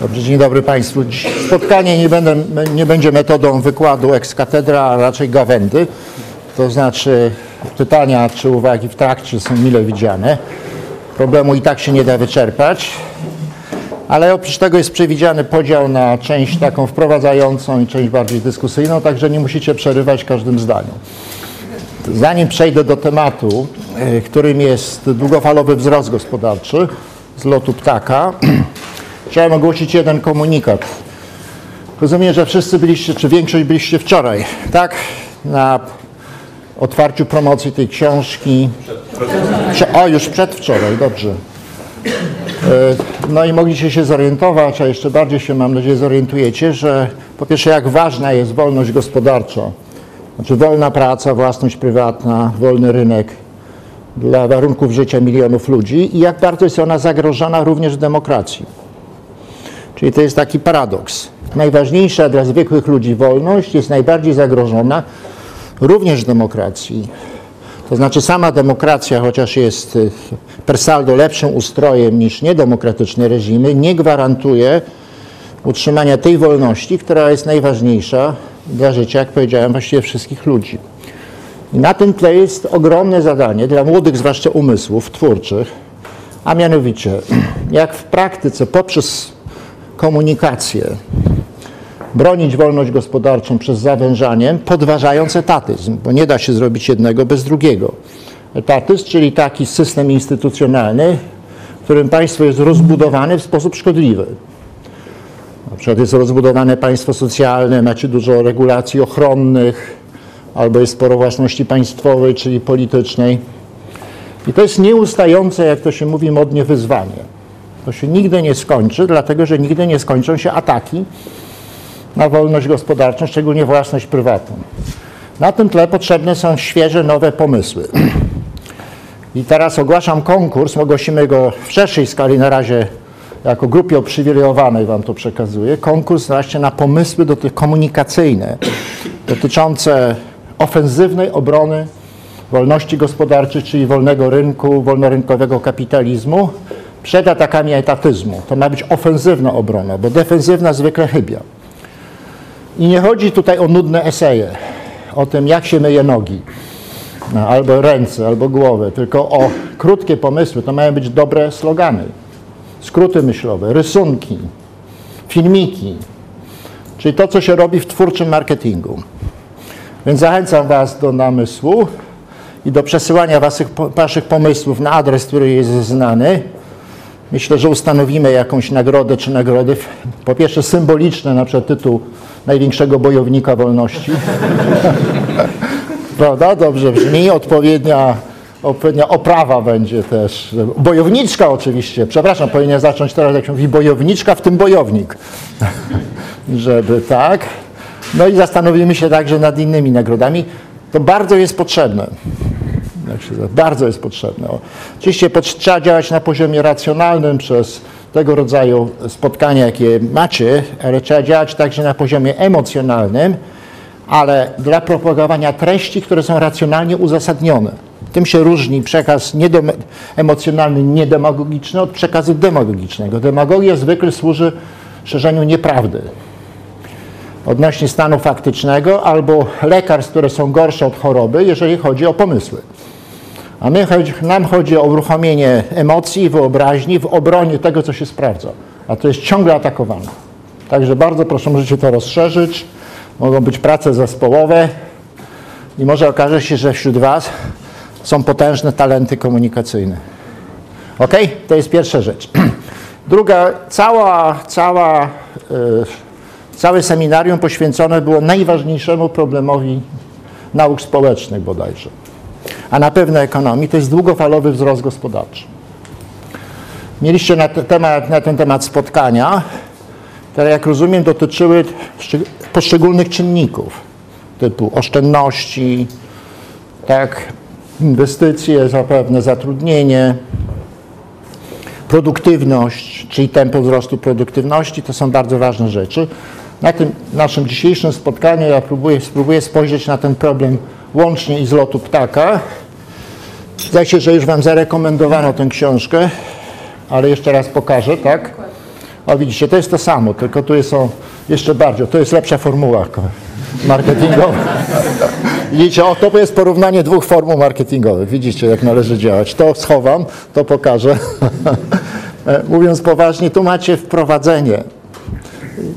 Dobrze, dzień dobry Państwu. Spotkanie nie, będę, nie będzie metodą wykładu ex cathedra, a raczej gawędy. To znaczy pytania czy uwagi w trakcie są mile widziane. Problemu i tak się nie da wyczerpać. Ale oprócz tego jest przewidziany podział na część taką wprowadzającą i część bardziej dyskusyjną, także nie musicie przerywać każdym zdaniem. Zanim przejdę do tematu, y, którym jest długofalowy wzrost gospodarczy z lotu ptaka, chciałem ogłosić jeden komunikat. Rozumiem, że wszyscy byliście, czy większość byliście wczoraj, tak? Na otwarciu promocji tej książki. O, już przedwczoraj, dobrze. No i mogliście się zorientować, a jeszcze bardziej się, mam nadzieję, zorientujecie, że po pierwsze, jak ważna jest wolność gospodarcza. Znaczy wolna praca, własność prywatna, wolny rynek dla warunków życia milionów ludzi i jak bardzo jest ona zagrożona również w demokracji. Czyli to jest taki paradoks. Najważniejsza dla zwykłych ludzi wolność jest najbardziej zagrożona również w demokracji. To znaczy sama demokracja, chociaż jest y, per saldo lepszym ustrojem niż niedemokratyczne reżimy, nie gwarantuje utrzymania tej wolności, która jest najważniejsza dla życia, jak powiedziałem, właściwie wszystkich ludzi. I na tym tle jest ogromne zadanie dla młodych, zwłaszcza umysłów twórczych, a mianowicie, jak w praktyce poprzez komunikację bronić wolność gospodarczą przez zawężaniem, podważając etatyzm, bo nie da się zrobić jednego bez drugiego. Etatyzm, czyli taki system instytucjonalny, w którym państwo jest rozbudowane w sposób szkodliwy. Przykład jest rozbudowane państwo socjalne, macie dużo regulacji ochronnych, albo jest sporo własności państwowej, czyli politycznej. I to jest nieustające, jak to się mówi modnie, wyzwanie. To się nigdy nie skończy, dlatego że nigdy nie skończą się ataki na wolność gospodarczą, szczególnie własność prywatną. Na tym tle potrzebne są świeże, nowe pomysły. I teraz ogłaszam konkurs, ogłosimy go w szerszej skali na razie jako grupie uprzywilejowanej Wam to przekazuję. Konkurs właśnie na pomysły do tych komunikacyjne dotyczące ofensywnej obrony wolności gospodarczej, czyli wolnego rynku, wolnorynkowego kapitalizmu przed atakami etatyzmu. To ma być ofensywna obrona, bo defensywna zwykle chybia. I nie chodzi tutaj o nudne eseje, o tym, jak się myje nogi, no, albo ręce, albo głowę, tylko o krótkie pomysły. To mają być dobre slogany, skróty myślowe, rysunki, filmiki, czyli to, co się robi w twórczym marketingu. Więc zachęcam Was do namysłu i do przesyłania waszych, waszych pomysłów na adres, który jest znany. Myślę, że ustanowimy jakąś nagrodę czy nagrody, po pierwsze symboliczne, na przykład tytuł największego bojownika wolności. Prawda? Dobrze brzmi. Odpowiednia, odpowiednia oprawa będzie też. Bojowniczka oczywiście. Przepraszam, powinien zacząć teraz, jak się mówi, bojowniczka, w tym bojownik. Żeby tak. No i zastanowimy się także nad innymi nagrodami. To bardzo jest potrzebne. Bardzo jest potrzebne. Oczywiście trzeba działać na poziomie racjonalnym przez tego rodzaju spotkania, jakie macie, ale trzeba działać także na poziomie emocjonalnym, ale dla propagowania treści, które są racjonalnie uzasadnione. Tym się różni przekaz emocjonalny, niedemagogiczny od przekazu demagogicznego. Demagogia zwykle służy szerzeniu nieprawdy odnośnie stanu faktycznego albo lekarstw, które są gorsze od choroby, jeżeli chodzi o pomysły. A my, nam chodzi o uruchomienie emocji, wyobraźni w obronie tego, co się sprawdza. A to jest ciągle atakowane. Także bardzo proszę, możecie to rozszerzyć. Mogą być prace zespołowe i może okaże się, że wśród Was są potężne talenty komunikacyjne. Ok? To jest pierwsza rzecz. Druga, cała, cała, yy, całe seminarium poświęcone było najważniejszemu problemowi nauk społecznych bodajże a na pewno ekonomii, to jest długofalowy wzrost gospodarczy. Mieliście na, te temat, na ten temat spotkania, które jak rozumiem dotyczyły poszczególnych czynników, typu oszczędności, tak, inwestycje, zapewne zatrudnienie, produktywność, czyli tempo wzrostu produktywności, to są bardzo ważne rzeczy. Na tym naszym dzisiejszym spotkaniu ja próbuję, spróbuję spojrzeć na ten problem łącznie i z lotu ptaka Zdaje się, że już Wam zarekomendowano tę książkę, ale jeszcze raz pokażę, tak? O widzicie, to jest to samo, tylko tu są jeszcze bardziej, to jest lepsza formuła marketingowa. Widzicie, o, to jest porównanie dwóch formuł marketingowych. Widzicie, jak należy działać. To schowam, to pokażę. Mówiąc poważnie, tu macie wprowadzenie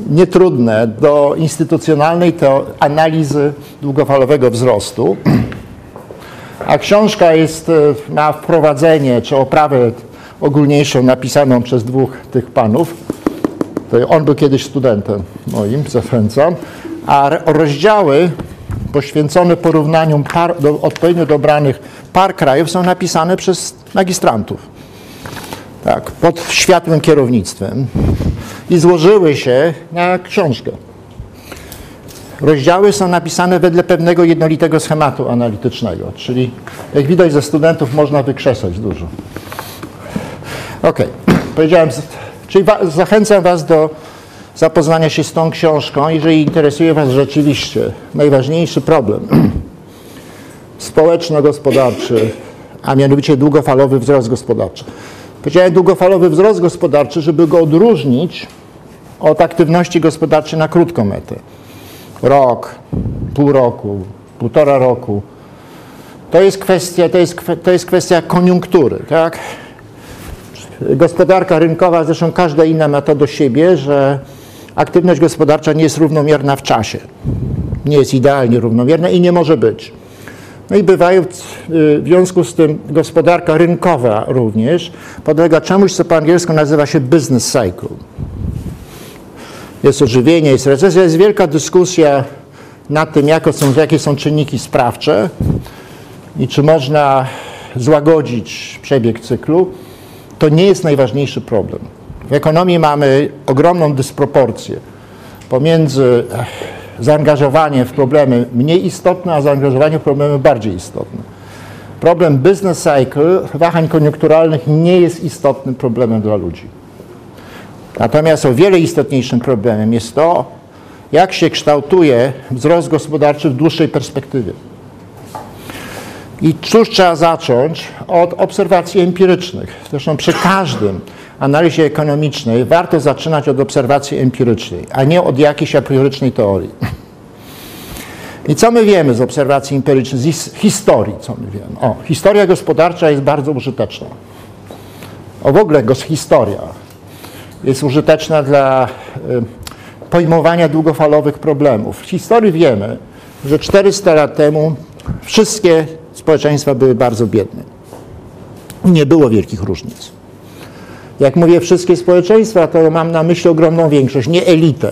nietrudne do instytucjonalnej analizy długofalowego wzrostu. A książka jest, e, ma wprowadzenie czy oprawę ogólniejszą napisaną przez dwóch tych panów. On był kiedyś studentem moim, zachęcam. A rozdziały poświęcone porównaniu par, do, odpowiednio dobranych par krajów są napisane przez magistrantów. Tak, pod światłym kierownictwem. I złożyły się na książkę. Rozdziały są napisane wedle pewnego jednolitego schematu analitycznego, czyli jak widać ze studentów można wykrzesać dużo. Ok, powiedziałem, czyli zachęcam Was do zapoznania się z tą książką, jeżeli interesuje Was rzeczywiście najważniejszy problem społeczno-gospodarczy, a mianowicie długofalowy wzrost gospodarczy. Powiedziałem długofalowy wzrost gospodarczy, żeby go odróżnić od aktywności gospodarczej na krótką metę. Rok, pół roku, półtora roku. To jest kwestia, to jest, to jest kwestia koniunktury, tak? Gospodarka rynkowa, zresztą każda inna ma to do siebie, że aktywność gospodarcza nie jest równomierna w czasie. Nie jest idealnie równomierna i nie może być. No i bywają y, w związku z tym gospodarka rynkowa również podlega czemuś, co po angielsku nazywa się business cycle. Jest ożywienie, jest recesja, jest wielka dyskusja nad tym, są, jakie są czynniki sprawcze i czy można złagodzić przebieg cyklu. To nie jest najważniejszy problem. W ekonomii mamy ogromną dysproporcję pomiędzy zaangażowaniem w problemy mniej istotne, a zaangażowaniem w problemy bardziej istotne. Problem business cycle, wahań koniunkturalnych nie jest istotnym problemem dla ludzi. Natomiast o wiele istotniejszym problemem jest to, jak się kształtuje wzrost gospodarczy w dłuższej perspektywie. I cóż trzeba zacząć od obserwacji empirycznych. Zresztą przy każdym analizie ekonomicznej warto zaczynać od obserwacji empirycznej, a nie od jakiejś apriorycznej teorii. I co my wiemy z obserwacji empirycznej, z historii, co my wiemy? O, historia gospodarcza jest bardzo użyteczna. O w ogóle historia jest użyteczna dla y, pojmowania długofalowych problemów. W historii wiemy, że 400 lat temu wszystkie społeczeństwa były bardzo biedne. Nie było wielkich różnic. Jak mówię wszystkie społeczeństwa, to mam na myśli ogromną większość, nie elitę.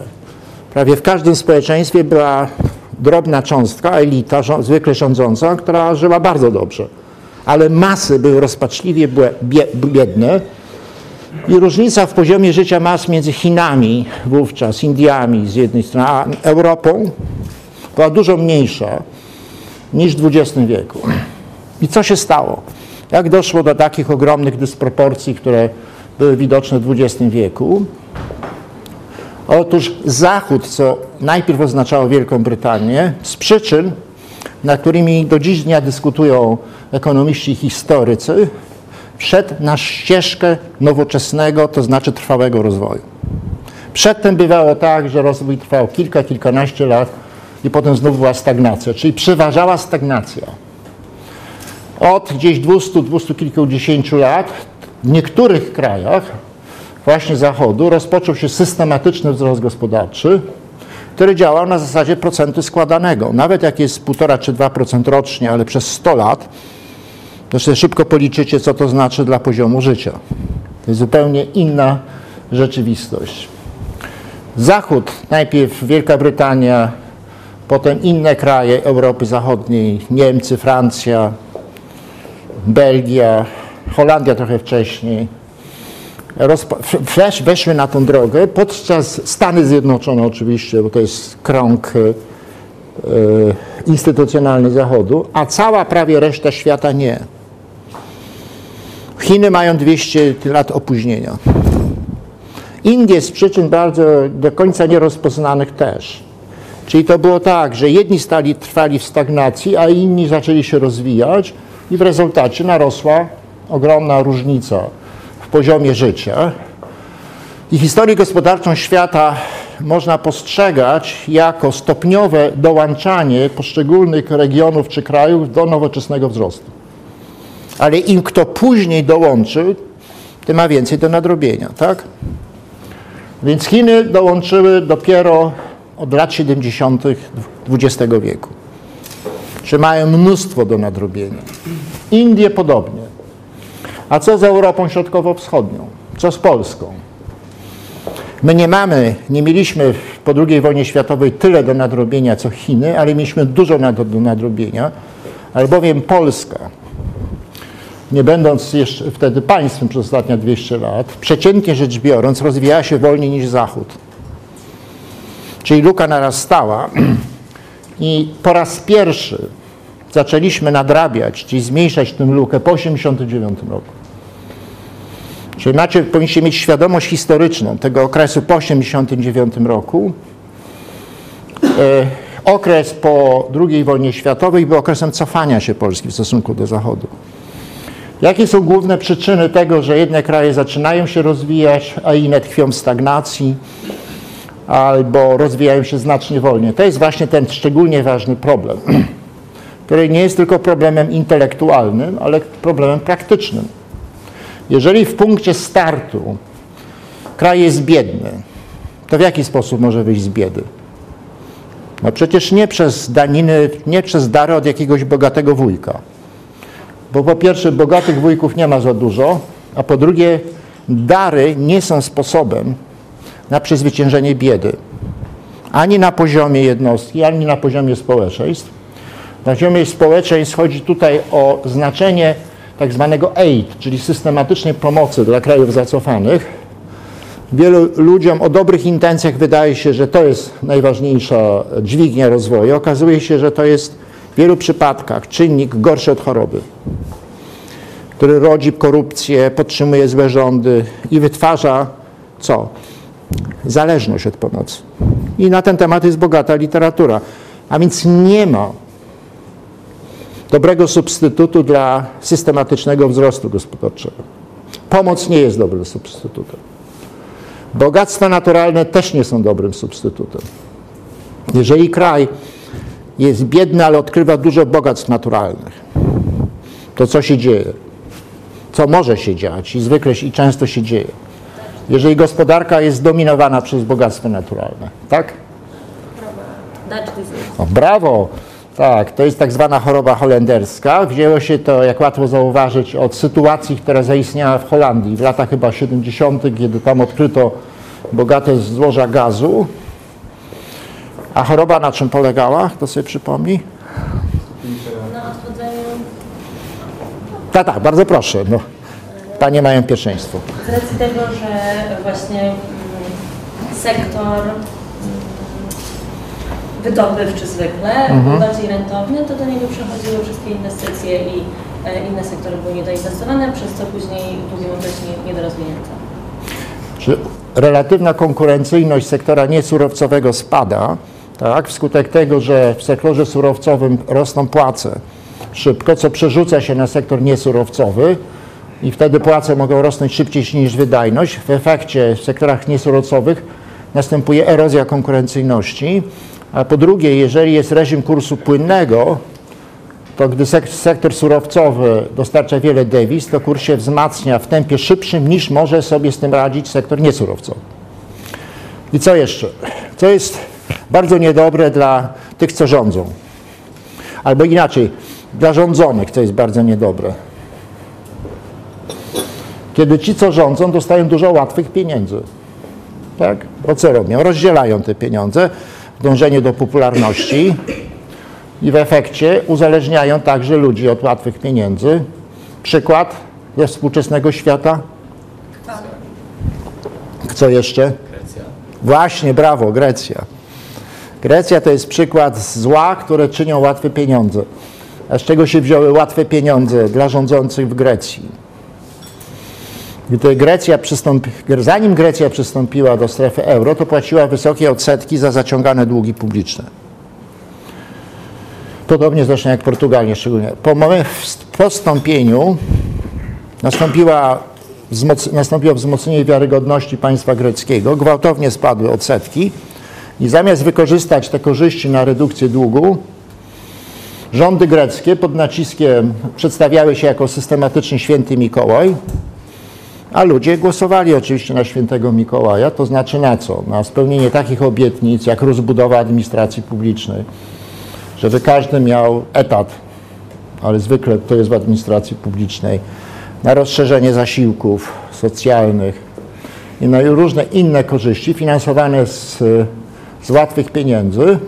Prawie w każdym społeczeństwie była drobna cząstka, elita zwykle rządząca, która żyła bardzo dobrze. Ale masy były rozpaczliwie biedne i różnica w poziomie życia mas między Chinami wówczas, Indiami z jednej strony, a Europą była dużo mniejsza niż w XX wieku. I co się stało? Jak doszło do takich ogromnych dysproporcji, które były widoczne w XX wieku? Otóż Zachód, co najpierw oznaczało Wielką Brytanię, z przyczyn, nad którymi do dziś dnia dyskutują ekonomiści i historycy, wszedł na ścieżkę nowoczesnego, to znaczy trwałego rozwoju. Przedtem bywało tak, że rozwój trwał kilka, kilkanaście lat i potem znów była stagnacja, czyli przeważała stagnacja. Od gdzieś 200, 200 kilkudziesięciu lat w niektórych krajach właśnie Zachodu rozpoczął się systematyczny wzrost gospodarczy, który działał na zasadzie procentu składanego. Nawet jak jest 1,5 czy 2% rocznie, ale przez 100 lat, to sobie szybko policzycie, co to znaczy dla poziomu życia. To jest zupełnie inna rzeczywistość. Zachód, najpierw Wielka Brytania, potem inne kraje Europy Zachodniej, Niemcy, Francja, Belgia, Holandia trochę wcześniej, Rozpo- weszły na tą drogę, podczas Stany Zjednoczone oczywiście, bo to jest krąg y, instytucjonalny Zachodu, a cała prawie reszta świata nie. Chiny mają 200 lat opóźnienia. Indie z przyczyn bardzo do końca nierozpoznanych też. Czyli to było tak, że jedni stali, trwali w stagnacji, a inni zaczęli się rozwijać, i w rezultacie narosła ogromna różnica w poziomie życia. I historię gospodarczą świata można postrzegać jako stopniowe dołączanie poszczególnych regionów czy krajów do nowoczesnego wzrostu. Ale im kto później dołączył, tym ma więcej do nadrobienia, tak? Więc Chiny dołączyły dopiero od lat 70. XX wieku. Czy mają mnóstwo do nadrobienia. Indie podobnie. A co z Europą Środkowo-Wschodnią? Co z Polską? My nie mamy, nie mieliśmy po II wojnie światowej tyle do nadrobienia co Chiny, ale mieliśmy dużo do nadrobienia, albowiem Polska, nie będąc jeszcze wtedy państwem przez ostatnie 200 lat, przeciętnie rzecz biorąc, rozwijała się wolniej niż Zachód. Czyli luka narastała i po raz pierwszy zaczęliśmy nadrabiać, czyli zmniejszać tę lukę po 1989 roku. Czyli macie, powinniście mieć świadomość historyczną tego okresu po 1989 roku. E, okres po II wojnie światowej był okresem cofania się Polski w stosunku do Zachodu. Jakie są główne przyczyny tego, że jedne kraje zaczynają się rozwijać, a inne tkwią w stagnacji albo rozwijają się znacznie wolniej? To jest właśnie ten szczególnie ważny problem, który nie jest tylko problemem intelektualnym, ale problemem praktycznym. Jeżeli w punkcie startu kraj jest biedny, to w jaki sposób może wyjść z biedy? No przecież nie przez daniny, nie przez dary od jakiegoś bogatego wujka. Bo po pierwsze bogatych wujków nie ma za dużo, a po drugie dary nie są sposobem na przezwyciężenie biedy. Ani na poziomie jednostki, ani na poziomie społeczeństw. Na poziomie społeczeństw chodzi tutaj o znaczenie tak zwanego aid, czyli systematycznej pomocy dla krajów zacofanych. Wielu ludziom o dobrych intencjach wydaje się, że to jest najważniejsza dźwignia rozwoju. Okazuje się, że to jest w wielu przypadkach czynnik gorszy od choroby, który rodzi korupcję, podtrzymuje złe rządy i wytwarza co? Zależność od pomocy. I na ten temat jest bogata literatura. A więc nie ma dobrego substytutu dla systematycznego wzrostu gospodarczego. Pomoc nie jest dobrym substytutem. Bogactwa naturalne też nie są dobrym substytutem. Jeżeli kraj jest biedny, ale odkrywa dużo bogactw naturalnych, to co się dzieje? Co może się dziać i zwykle i często się dzieje? Jeżeli gospodarka jest zdominowana przez bogactwo naturalne, tak? O, brawo! Tak, to jest tak zwana choroba holenderska. Wzięło się to, jak łatwo zauważyć, od sytuacji, która zaistniała w Holandii w latach chyba 70., kiedy tam odkryto bogate złoża gazu. A choroba na czym polegała? Kto sobie przypomni? Na odchodzeniu. Tak, tak, bardzo proszę. No. Panie mają pierwszeństwo. Z tego, że właśnie mm, sektor wydobywczy zwykle, Mhm. był bardziej rentowny, to do niego przechodziły wszystkie inwestycje i e, inne sektory były niedoinwestowane, przez co później w długim okresie niedorozwinięte. Czy relatywna konkurencyjność sektora niesurowcowego spada, tak, wskutek tego, że w sektorze surowcowym rosną płace szybko, co przerzuca się na sektor niesurowcowy i wtedy płace mogą rosnąć szybciej niż wydajność. W efekcie w sektorach niesurowcowych następuje erozja konkurencyjności. A po drugie, jeżeli jest reżim kursu płynnego, to gdy sek- sektor surowcowy dostarcza wiele dewiz, to kurs się wzmacnia w tempie szybszym niż może sobie z tym radzić sektor niesurowcowy. I co jeszcze? Co jest bardzo niedobre dla tych, co rządzą. Albo inaczej, dla rządzonych, co jest bardzo niedobre. Kiedy ci, co rządzą, dostają dużo łatwych pieniędzy. Tak? Bo co robią? Rozdzielają te pieniądze w dążeniu do popularności i w efekcie uzależniają także ludzi od łatwych pieniędzy. Przykład ze współczesnego świata. Co jeszcze? Właśnie, brawo, Grecja. Grecja to jest przykład zła, które czynią łatwe pieniądze. A z czego się wzięły łatwe pieniądze dla rządzących w Grecji? Gdy Grecja zanim Grecja przystąpiła do strefy euro, to płaciła wysokie odsetki za zaciągane długi publiczne. podobnie zresztą jak Portugalia szczególnie. Po, po wstąpieniu nastąpiła nastąpiło wzmocnienie wiarygodności państwa greckiego, gwałtownie spadły odsetki i zamiast wykorzystać te korzyści na redukcję długu, rządy greckie pod naciskiem przedstawiały się jako systematyczny święty Mikołaj, a ludzie głosowali oczywiście na świętego Mikołaja, to znaczy na co? Na spełnienie takich obietnic jak rozbudowa administracji publicznej, żeby każdy miał etat, ale zwykle to jest w administracji publicznej, na rozszerzenie zasiłków socjalnych i na różne inne korzyści finansowane z, z łatwych pieniędzy.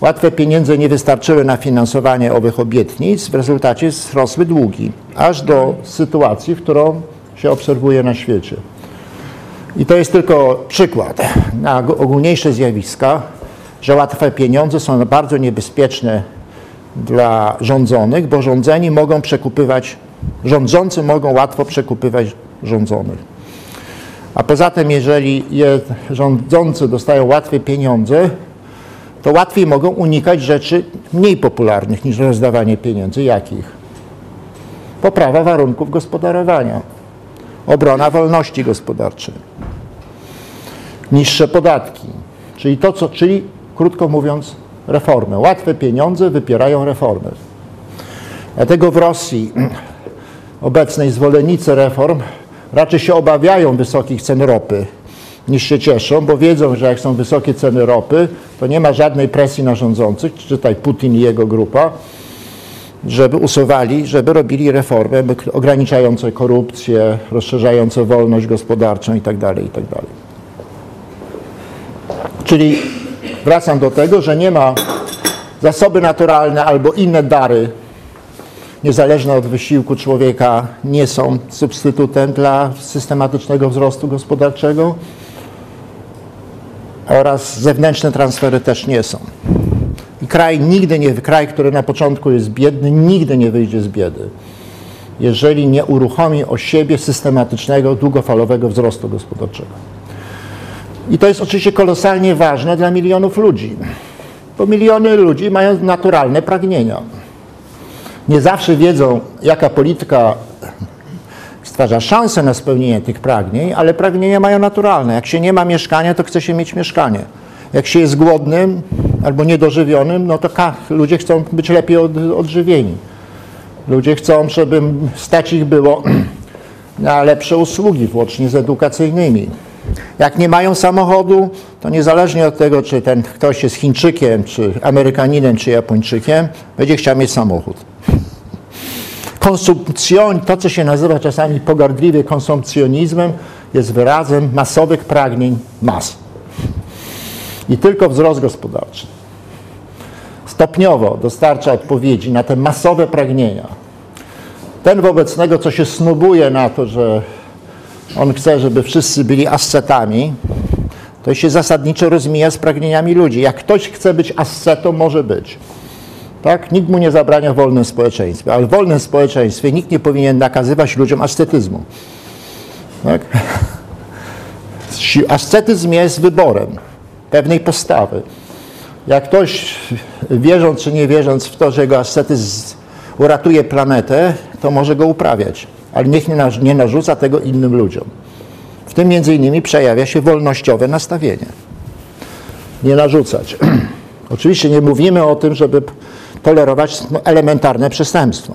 Łatwe pieniądze nie wystarczyły na finansowanie owych obietnic, w rezultacie wzrosły długi, aż do sytuacji, w którą się obserwuje na świecie. I to jest tylko przykład na ogólniejsze zjawiska, że łatwe pieniądze są bardzo niebezpieczne dla rządzonych, bo rządzeni mogą przekupywać Rządzący mogą łatwo przekupywać rządzonych. A poza tym, jeżeli je, rządzący dostają łatwe pieniądze, to łatwiej mogą unikać rzeczy mniej popularnych niż rozdawanie pieniędzy. Jakich? Poprawa warunków gospodarowania, obrona wolności gospodarczej, niższe podatki, czyli to, co, czyli krótko mówiąc, reformy. Łatwe pieniądze wypierają reformy. Dlatego w Rosji obecnej zwolennicy reform raczej się obawiają wysokich cen ropy niż się cieszą, bo wiedzą, że jak są wysokie ceny ropy, to nie ma żadnej presji na rządzących, czytaj Putin i jego grupa, żeby usuwali, żeby robili reformy ograniczające korupcję, rozszerzające wolność gospodarczą itd. Tak itd. Tak Czyli wracam do tego, że nie ma zasoby naturalne albo inne dary niezależne od wysiłku człowieka, nie są substytutem dla systematycznego wzrostu gospodarczego oraz zewnętrzne transfery też nie są. I kraj nigdy nie, kraj, który na początku jest biedny, nigdy nie wyjdzie z biedy, jeżeli nie uruchomi o siebie systematycznego, długofalowego wzrostu gospodarczego. I to jest oczywiście kolosalnie ważne dla milionów ludzi, bo miliony ludzi mają naturalne pragnienia nie zawsze wiedzą, jaka polityka stwarza szansę na spełnienie tych pragnień, ale pragnienia mają naturalne. Jak się nie ma mieszkania, to chce się mieć mieszkanie. Jak się jest głodnym albo niedożywionym, no to ludzie chcą być lepiej od, odżywieni. Ludzie chcą, żeby stać ich było na lepsze usługi, włącznie z edukacyjnymi. Jak nie mają samochodu, to niezależnie od tego, czy ten ktoś jest Chińczykiem, czy Amerykaninem, czy Japończykiem, będzie chciał mieć samochód konsumpcjon, to co się nazywa czasami pogardliwie konsumpcjonizmem, jest wyrazem masowych pragnień mas. I tylko wzrost gospodarczy stopniowo dostarcza odpowiedzi na te masowe pragnienia. Ten wobec tego, co się snubuje na to, że on chce, żeby wszyscy byli ascetami, to się zasadniczo rozmija z pragnieniami ludzi. Jak ktoś chce być ascetą, może być. Tak? Nikt mu nie zabrania w wolnym społeczeństwie, ale w wolnym społeczeństwie nikt nie powinien nakazywać ludziom ascetyzmu. Tak? Ascetyzm jest wyborem pewnej postawy. Jak ktoś, wierząc czy nie wierząc w to, że jego ascetyzm uratuje planetę, to może go uprawiać, ale niech nie narzuca tego innym ludziom. W tym między innymi przejawia się wolnościowe nastawienie. Nie narzucać. Oczywiście nie mówimy o tym, żeby tolerować elementarne przestępstwo.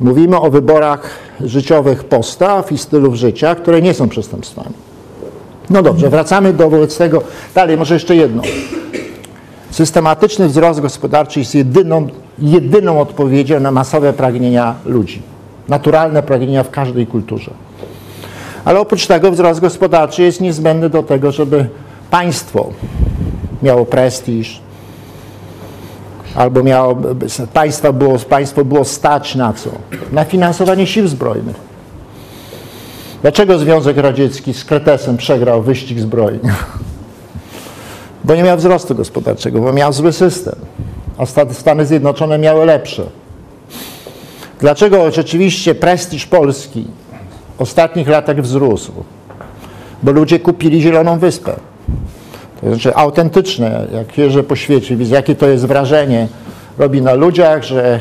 Mówimy o wyborach życiowych postaw i stylów życia, które nie są przestępstwami. No dobrze, wracamy do wobec tego. Dalej, może jeszcze jedno. Systematyczny wzrost gospodarczy jest jedyną, jedyną odpowiedzią na masowe pragnienia ludzi. Naturalne pragnienia w każdej kulturze. Ale oprócz tego wzrost gospodarczy jest niezbędny do tego, żeby państwo miało prestiż, albo miało, państwa było, państwo było stać na co? Na finansowanie sił zbrojnych. Dlaczego Związek Radziecki z Kretesem przegrał wyścig zbrojny? Bo nie miał wzrostu gospodarczego, bo miał zły system, a Stany Zjednoczone miały lepsze. Dlaczego rzeczywiście prestiż Polski w ostatnich latach wzrósł? Bo ludzie kupili Zieloną Wyspę. To znaczy autentyczne, jak jeżdżę po świecie, widzę jakie to jest wrażenie robi na ludziach, że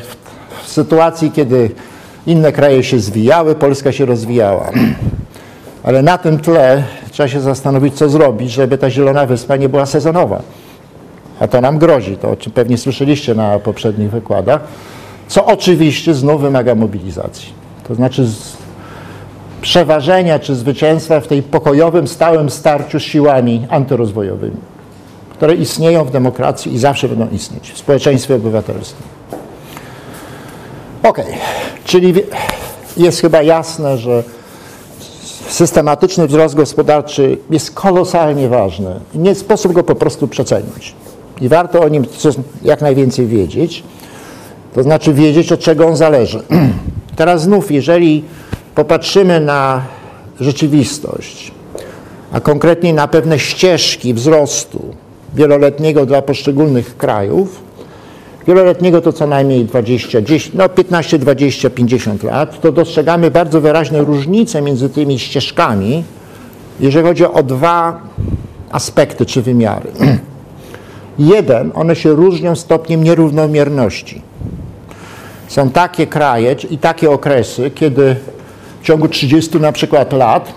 w sytuacji, kiedy inne kraje się zwijały, Polska się rozwijała. Ale na tym tle trzeba się zastanowić, co zrobić, żeby ta Zielona Wyspa nie była sezonowa. A to nam grozi, to pewnie słyszeliście na poprzednich wykładach, co oczywiście znów wymaga mobilizacji. To znaczy przeważenia czy zwycięstwa w tej pokojowym, stałym starciu z siłami antyrozwojowymi, które istnieją w demokracji i zawsze będą istnieć w społeczeństwie obywatelskim. Ok, czyli jest chyba jasne, że systematyczny wzrost gospodarczy jest kolosalnie ważny nie sposób go po prostu przecenić. I warto o nim jak najwięcej wiedzieć, to znaczy wiedzieć, od czego on zależy. Teraz znów, jeżeli popatrzymy na rzeczywistość, a konkretnie na pewne ścieżki wzrostu wieloletniego dla poszczególnych krajów, wieloletniego to co najmniej 20, 10, no 15, 20, 50 lat, to dostrzegamy bardzo wyraźne różnice między tymi ścieżkami, jeżeli chodzi o dwa aspekty czy wymiary. Jeden, one się różnią stopniem nierównomierności. Są takie kraje i takie okresy, kiedy w ciągu 30 na przykład lat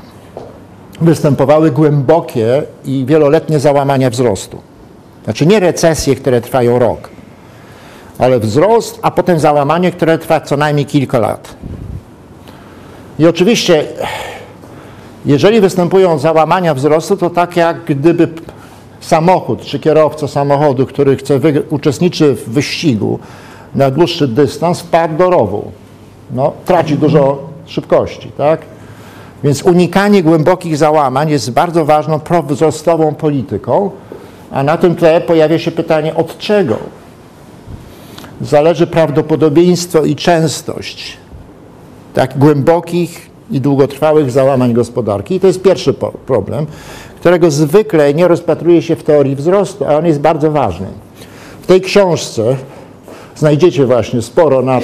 występowały głębokie i wieloletnie załamania wzrostu. Znaczy nie recesje, które trwają rok, ale wzrost, a potem załamanie, które trwa co najmniej kilka lat. I oczywiście, jeżeli występują załamania wzrostu, to tak jak gdyby samochód czy kierowca samochodu, który chce uczestniczy w wyścigu na dłuższy dystans, wpadł do rowu. No, traci dużo szybkości, tak? Więc unikanie głębokich załamań jest bardzo ważną prowzrostową polityką, a na tym tle pojawia się pytanie, od czego zależy prawdopodobieństwo i częstość tak głębokich i długotrwałych załamań gospodarki. I to jest pierwszy problem, którego zwykle nie rozpatruje się w teorii wzrostu, a on jest bardzo ważny. W tej książce znajdziecie właśnie sporo na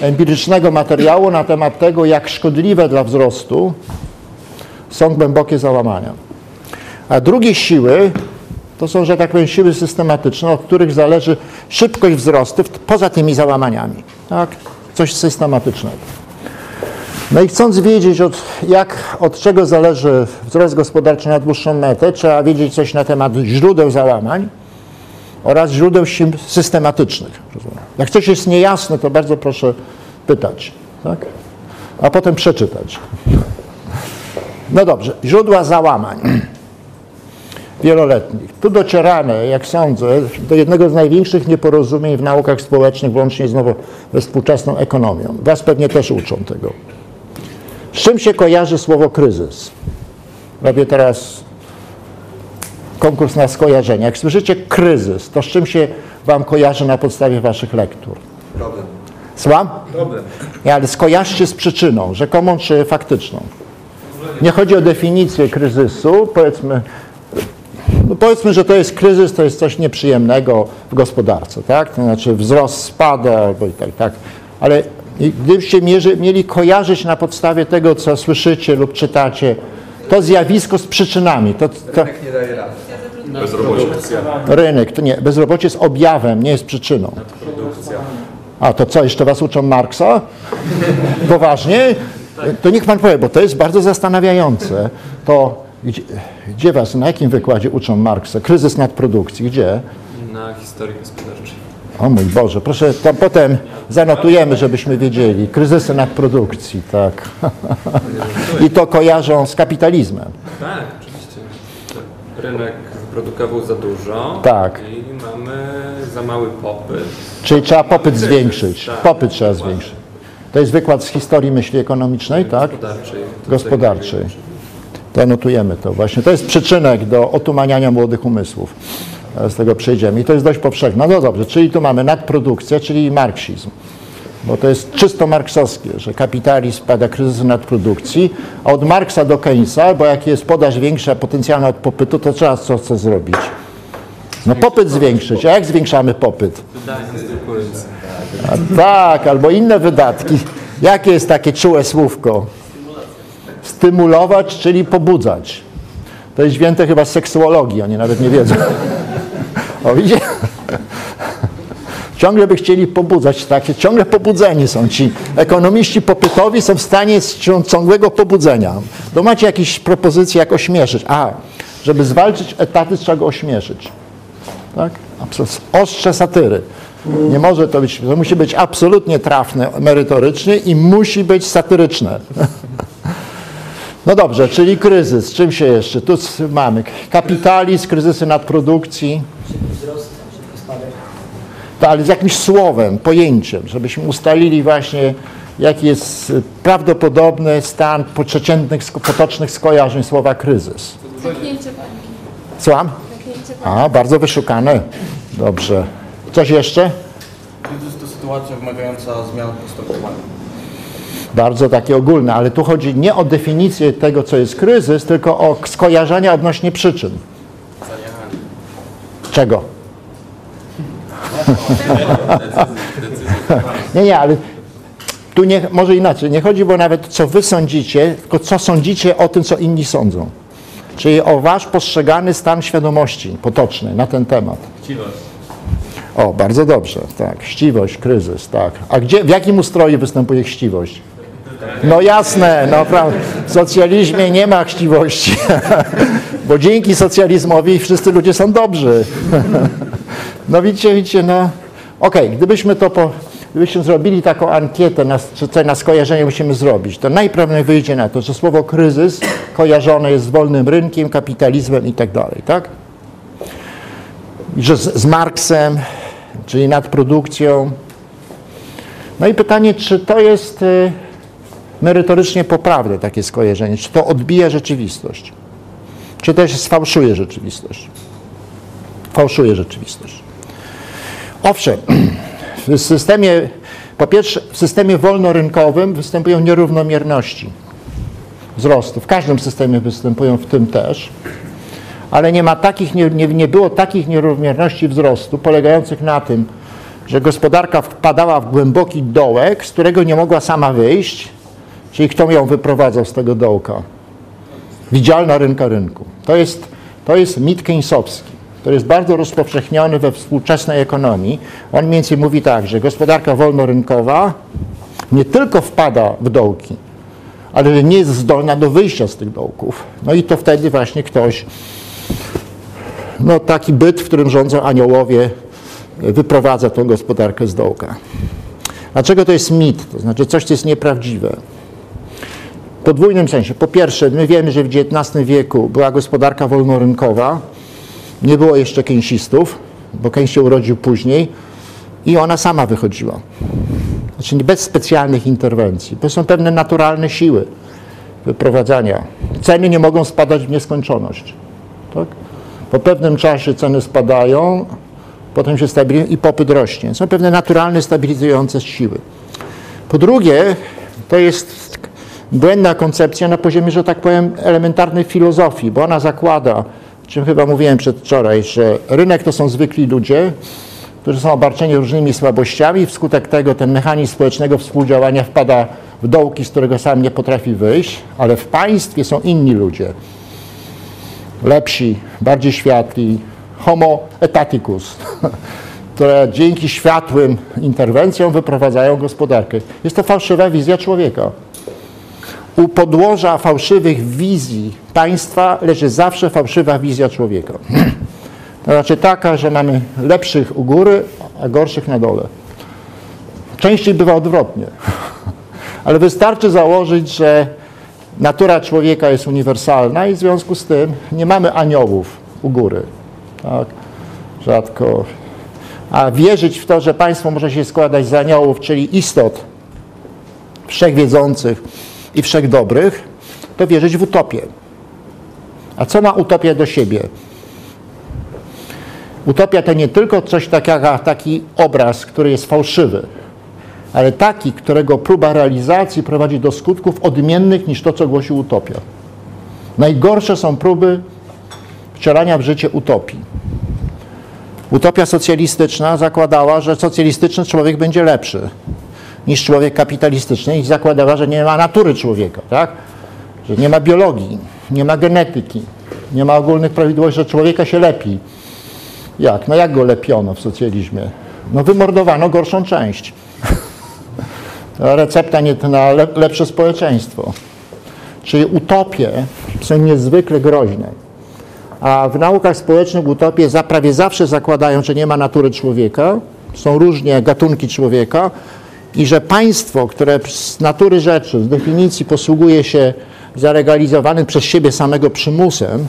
empirycznego materiału na temat tego, jak szkodliwe dla wzrostu są głębokie załamania. A drugie siły to są, że tak powiem, siły systematyczne, od których zależy szybkość wzrostu poza tymi załamaniami. Tak? Coś systematycznego. No i chcąc wiedzieć, od, jak, od czego zależy wzrost gospodarczy na dłuższą metę, trzeba wiedzieć coś na temat źródeł załamań oraz źródeł systematycznych. Jak coś jest niejasne, to bardzo proszę pytać, tak? a potem przeczytać. No dobrze, źródła załamań wieloletnich. Tu docieramy, jak sądzę, do jednego z największych nieporozumień w naukach społecznych, włącznie znowu ze współczesną ekonomią. Was pewnie też uczą tego. Z czym się kojarzy słowo kryzys? Robię teraz konkurs na skojarzenia. Jak słyszycie kryzys, to z czym się Wam kojarzy na podstawie Waszych lektur? Problem. Słucham? Problem. Nie, ale skojarzcie z przyczyną, rzekomą czy faktyczną. Nie chodzi o definicję kryzysu, powiedzmy, powiedzmy, że to jest kryzys, to jest coś nieprzyjemnego w gospodarce, tak? To znaczy wzrost spada albo i tak, tak. Ale gdybyście mierzy, mieli kojarzyć na podstawie tego, co słyszycie lub czytacie, to zjawisko z przyczynami. To, to... Rynek nie daje rady. Bezrobocie. Rynek, to nie, bezrobocie jest objawem, nie jest przyczyną. A to co, jeszcze was uczą Marksa? Poważnie? To niech pan powie, bo to jest bardzo zastanawiające. To gdzie, gdzie was, na jakim wykładzie uczą Marksa? Kryzys nadprodukcji, gdzie? Na historii gospodarczej. O mój Boże, proszę, to potem zanotujemy, żebyśmy wiedzieli. Kryzysy nadprodukcji, tak. I to kojarzą z kapitalizmem. Tak, oczywiście. Rynek wyprodukował za dużo Tak. i mamy za mały popyt. Czyli trzeba popyt zwiększyć. Popyt trzeba zwiększyć. To jest wykład z historii myśli ekonomicznej, tak? Gospodarczej. Gospodarczej. To notujemy to właśnie. To jest przyczynek do otumaniania młodych umysłów. Z tego przejdziemy. I to jest dość powszechne. No dobrze, czyli tu mamy nadprodukcję, czyli marksizm. Bo to jest czysto marksowskie, że kapitalizm spada kryzys nadprodukcji, a od Marksa do Keynesa, bo jak jest podaż większa, potencjalna od popytu, to trzeba co, co zrobić? No popyt zwiększyć. A jak zwiększamy popyt? A tak, albo inne wydatki. Jakie jest takie czułe słówko? Stymulować, czyli pobudzać. To jest wzięte chyba z seksuologii, oni nawet nie wiedzą. O, widzicie? Ciągle by chcieli pobudzać, takie, ciągle pobudzeni są ci. Ekonomiści popytowi są w stanie ciągłego pobudzenia. To macie jakieś propozycje, jak ośmieszyć. A, żeby zwalczyć etaty, trzeba go ośmieszyć. Tak? Ostrze satyry. Nie może to być, to musi być absolutnie trafne merytorycznie i musi być satyryczne. No dobrze, czyli kryzys. Czym się jeszcze? Tu mamy kapitalizm, kryzysy nadprodukcji. Wzrost, spadek. To, ale z jakimś słowem, pojęciem, żebyśmy ustalili właśnie, jaki jest prawdopodobny stan przeciętnych, potocznych skojarzeń słowa kryzys. Zamknięcie bańki. Słucham? A, bardzo wyszukane. Dobrze. Coś jeszcze? Kryzys to sytuacja wymagająca zmian postępowania. Bardzo takie ogólne, ale tu chodzi nie o definicję tego, co jest kryzys, tylko o skojarzenia odnośnie przyczyn. Czego? Nie, nie, ale tu nie, może inaczej. Nie chodzi, bo nawet co wy sądzicie, tylko co sądzicie o tym, co inni sądzą. Czyli o wasz postrzegany stan świadomości potocznej na ten temat. Chciwość. O, bardzo dobrze, tak. Chciwość, kryzys, tak. A gdzie, w jakim ustroju występuje chciwość? No jasne, no prawda. W socjalizmie nie ma chciwości, bo dzięki socjalizmowi wszyscy ludzie są dobrzy. No widzicie, widzicie, no okej, gdybyśmy to po, gdybyśmy zrobili taką ankietę, na, co na skojarzenie musimy zrobić, to najprawdopodobniej wyjdzie na to, że słowo kryzys kojarzone jest z wolnym rynkiem, kapitalizmem i tak dalej, tak? Że z, z Marksem, czyli nadprodukcją. No i pytanie, czy to jest y, merytorycznie poprawne takie skojarzenie, czy to odbija rzeczywistość, czy też sfałszuje rzeczywistość. Fałszuje rzeczywistość. Owszem, w systemie, po pierwsze, w systemie wolnorynkowym występują nierównomierności wzrostu. W każdym systemie występują, w tym też ale nie, ma takich, nie, nie, nie było takich nierównomierności wzrostu polegających na tym, że gospodarka wpadała w głęboki dołek, z którego nie mogła sama wyjść, czyli kto ją wyprowadzał z tego dołka? Widzialna rynka rynku. To jest, to jest mit keynesowski, który jest bardzo rozpowszechniony we współczesnej ekonomii. On mniej więcej mówi tak, że gospodarka wolnorynkowa nie tylko wpada w dołki, ale nie jest zdolna do wyjścia z tych dołków. No i to wtedy właśnie ktoś no, taki byt, w którym rządzą aniołowie, wyprowadza tą gospodarkę z dołka. Dlaczego to jest mit? To znaczy coś, co jest nieprawdziwe. W podwójnym sensie. Po pierwsze, my wiemy, że w XIX wieku była gospodarka wolnorynkowa, nie było jeszcze keynesistów, bo Keynes się urodził później i ona sama wychodziła. Znaczy bez specjalnych interwencji. To są pewne naturalne siły wyprowadzania. Ceny nie mogą spadać w nieskończoność. Tak? Po pewnym czasie ceny spadają, potem się stabilizują i popyt rośnie. Są pewne naturalne, stabilizujące siły. Po drugie, to jest błędna koncepcja na poziomie, że tak powiem, elementarnej filozofii, bo ona zakłada, czym chyba mówiłem przedwczoraj, że rynek to są zwykli ludzie, którzy są obarczeni różnymi słabościami, wskutek tego ten mechanizm społecznego współdziałania wpada w dołki, z którego sam nie potrafi wyjść, ale w państwie są inni ludzie lepsi, bardziej światli, homo etaticus, które dzięki światłym interwencjom wyprowadzają gospodarkę. Jest to fałszywa wizja człowieka. U podłoża fałszywych wizji państwa leży zawsze fałszywa wizja człowieka. To znaczy taka, że mamy lepszych u góry, a gorszych na dole. Częściej bywa odwrotnie. Ale wystarczy założyć, że natura człowieka jest uniwersalna i w związku z tym nie mamy aniołów u góry. Tak? Rzadko. A wierzyć w to, że państwo może się składać z aniołów, czyli istot wszechwiedzących i wszechdobrych, to wierzyć w utopię. A co ma utopia do siebie? Utopia to nie tylko coś takiego, taki obraz, który jest fałszywy, ale taki, którego próba realizacji prowadzi do skutków odmiennych niż to, co głosi utopia. Najgorsze są próby wcielania w życie utopii. Utopia socjalistyczna zakładała, że socjalistyczny człowiek będzie lepszy niż człowiek kapitalistyczny i zakładała, że nie ma natury człowieka, tak? że nie ma biologii, nie ma genetyki, nie ma ogólnych prawidłowości, że człowieka się lepi. Jak? No jak go lepiono w socjalizmie? No wymordowano gorszą część. Recepta nie na le- lepsze społeczeństwo. Czyli utopie są niezwykle groźne. A w naukach społecznych utopie za, prawie zawsze zakładają, że nie ma natury człowieka, są różnie gatunki człowieka i że państwo, które z natury rzeczy, z definicji posługuje się zalegalizowanym przez siebie samego przymusem,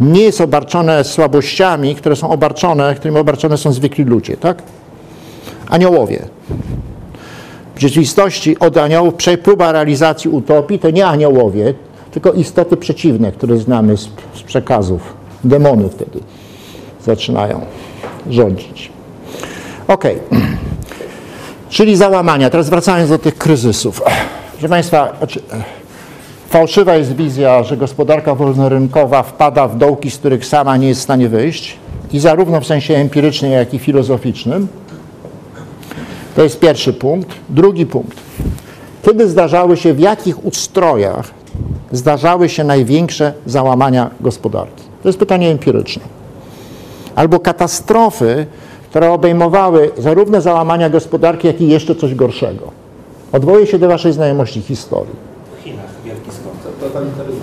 nie jest obarczone słabościami, które są obarczone, którymi obarczone są zwykli ludzie, tak? Aniołowie. W rzeczywistości od aniołów próba realizacji utopii to nie aniołowie, tylko istoty przeciwne, które znamy z, z przekazów. Demony wtedy zaczynają rządzić. Okej. Czyli załamania. Teraz wracając do tych kryzysów. Proszę Państwa, znaczy, fałszywa jest wizja, że gospodarka wolnorynkowa wpada w dołki, z których sama nie jest w stanie wyjść. I zarówno w sensie empirycznym, jak i filozoficznym. To jest pierwszy punkt. Drugi punkt. Kiedy zdarzały się, w jakich ustrojach zdarzały się największe załamania gospodarki? To jest pytanie empiryczne. Albo katastrofy, które obejmowały zarówno załamania gospodarki, jak i jeszcze coś gorszego. Odwołuję się do Waszej znajomości historii. W Chinach wielki skok. Totalitaryzm.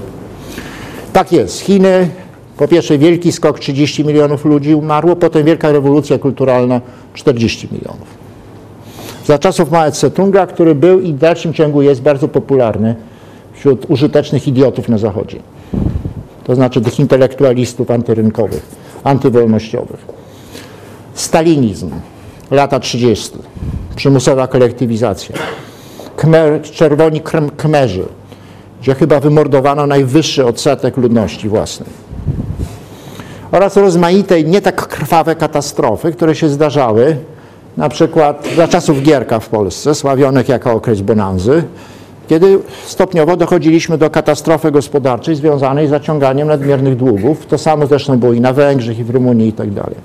Tak jest. Chiny, po pierwsze wielki skok, 30 milionów ludzi umarło, potem wielka rewolucja kulturalna, 40 milionów. Za czasów Mao Tse-tunga, który był i w dalszym ciągu jest bardzo popularny wśród użytecznych idiotów na Zachodzie. To znaczy tych intelektualistów antyrynkowych, antywolnościowych. Stalinizm, lata 30. Przymusowa kolektywizacja. Czerwoni krem, kmerzy, gdzie chyba wymordowano najwyższy odsetek ludności własnej. Oraz rozmaite, nie tak krwawe katastrofy, które się zdarzały, na przykład za czasów Gierka w Polsce, sławionych jako okres bonanzy, kiedy stopniowo dochodziliśmy do katastrofy gospodarczej związanej z zaciąganiem nadmiernych długów. To samo zresztą było i na Węgrzech, i w Rumunii i tak dalej.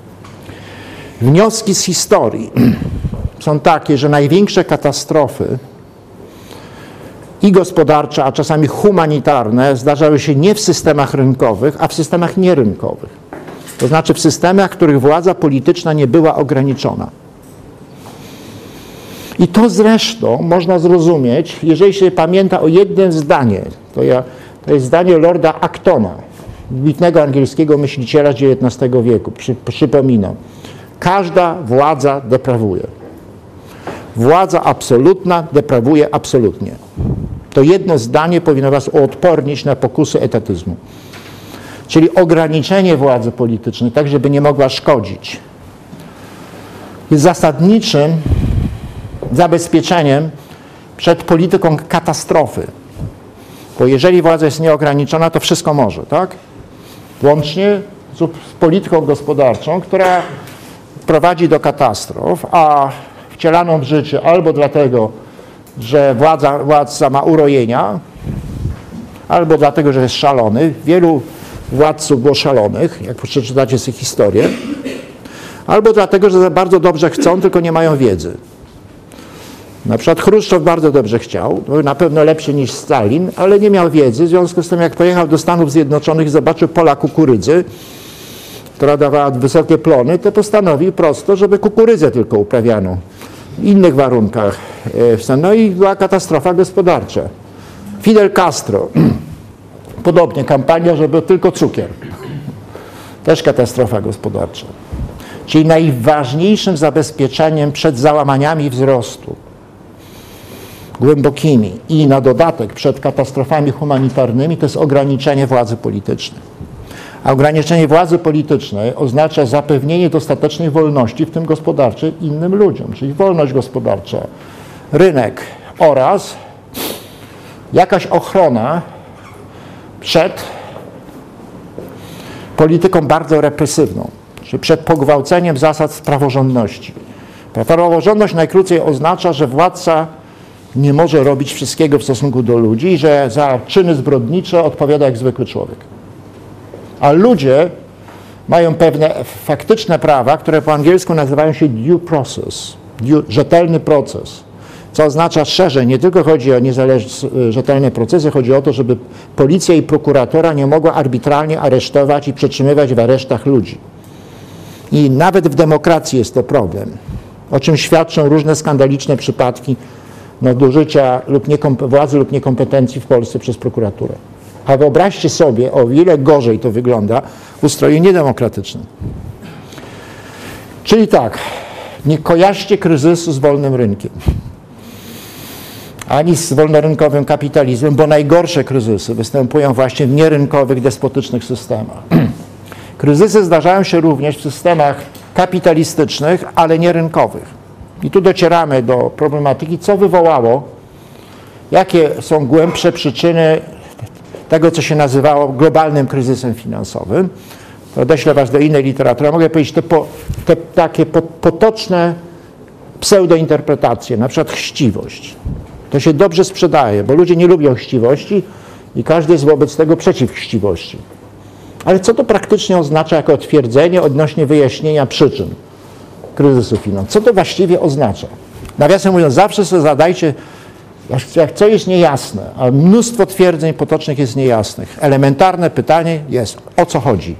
Wnioski z historii są takie, że największe katastrofy i gospodarcze, a czasami humanitarne zdarzały się nie w systemach rynkowych, a w systemach nierynkowych. To znaczy w systemach, których władza polityczna nie była ograniczona. I to zresztą można zrozumieć, jeżeli się pamięta o jednym zdanie. To, ja, to jest zdanie Lorda Actona, wybitnego angielskiego myśliciela XIX wieku. Przy, przypominam. Każda władza deprawuje. Władza absolutna deprawuje absolutnie. To jedno zdanie powinno Was uodpornić na pokusy etatyzmu. Czyli ograniczenie władzy politycznej, tak żeby nie mogła szkodzić, jest zasadniczym zabezpieczeniem przed polityką katastrofy. Bo jeżeli władza jest nieograniczona, to wszystko może, tak? Łącznie z polityką gospodarczą, która prowadzi do katastrof, a wcielaną w życie albo dlatego, że władza, władca ma urojenia, albo dlatego, że jest szalony. Wielu władców było szalonych, jak przeczytacie sobie historię, albo dlatego, że bardzo dobrze chcą, tylko nie mają wiedzy. Na przykład Chruszczow bardzo dobrze chciał, był na pewno lepszy niż Stalin, ale nie miał wiedzy, w związku z tym jak pojechał do Stanów Zjednoczonych i zobaczył pola kukurydzy, która dawała wysokie plony, to postanowił prosto, żeby kukurydzę tylko uprawiano w innych warunkach. E, No i była katastrofa gospodarcza. Fidel Castro, podobnie kampania, żeby tylko cukier. Też katastrofa gospodarcza. Czyli najważniejszym zabezpieczeniem przed załamaniami wzrostu głębokimi i na dodatek przed katastrofami humanitarnymi to jest ograniczenie władzy politycznej. A ograniczenie władzy politycznej oznacza zapewnienie dostatecznej wolności, w tym gospodarczej, innym ludziom, czyli wolność gospodarcza, rynek oraz jakaś ochrona przed polityką bardzo represywną, czyli przed pogwałceniem zasad praworządności. Praworządność najkrócej oznacza, że władca nie może robić wszystkiego w stosunku do ludzi że za czyny zbrodnicze odpowiada jak zwykły człowiek. A ludzie mają pewne faktyczne prawa, które po angielsku nazywają się due process, due, rzetelny proces. Co oznacza szerzej, nie tylko chodzi o niezależne, rzetelne procesy, chodzi o to, żeby policja i prokuratora nie mogła arbitralnie aresztować i przetrzymywać w aresztach ludzi. I nawet w demokracji jest to problem, o czym świadczą różne skandaliczne przypadki nadużycia lub niekom- władzy lub niekompetencji w Polsce przez prokuraturę. A wyobraźcie sobie, o ile gorzej to wygląda w ustroju niedemokratycznym. Czyli tak, nie kojarzcie kryzysu z wolnym rynkiem ani z wolnorynkowym kapitalizmem, bo najgorsze kryzysy występują właśnie w nierynkowych, despotycznych systemach. Kryzysy zdarzają się również w systemach kapitalistycznych, ale nierynkowych. I tu docieramy do problematyki, co wywołało, jakie są głębsze przyczyny tego, co się nazywało globalnym kryzysem finansowym. Odeślę Was do innej literatury. Mogę powiedzieć te, po, te takie po, potoczne pseudointerpretacje, na przykład chciwość. To się dobrze sprzedaje, bo ludzie nie lubią chciwości i każdy jest wobec tego przeciw chciwości. Ale co to praktycznie oznacza jako twierdzenie odnośnie wyjaśnienia przyczyn kryzysu finansowego? Co to właściwie oznacza? Nawiasem mówiąc, zawsze sobie zadajcie, jak- co jest niejasne, a mnóstwo twierdzeń potocznych jest niejasnych. Elementarne pytanie jest, o co chodzi?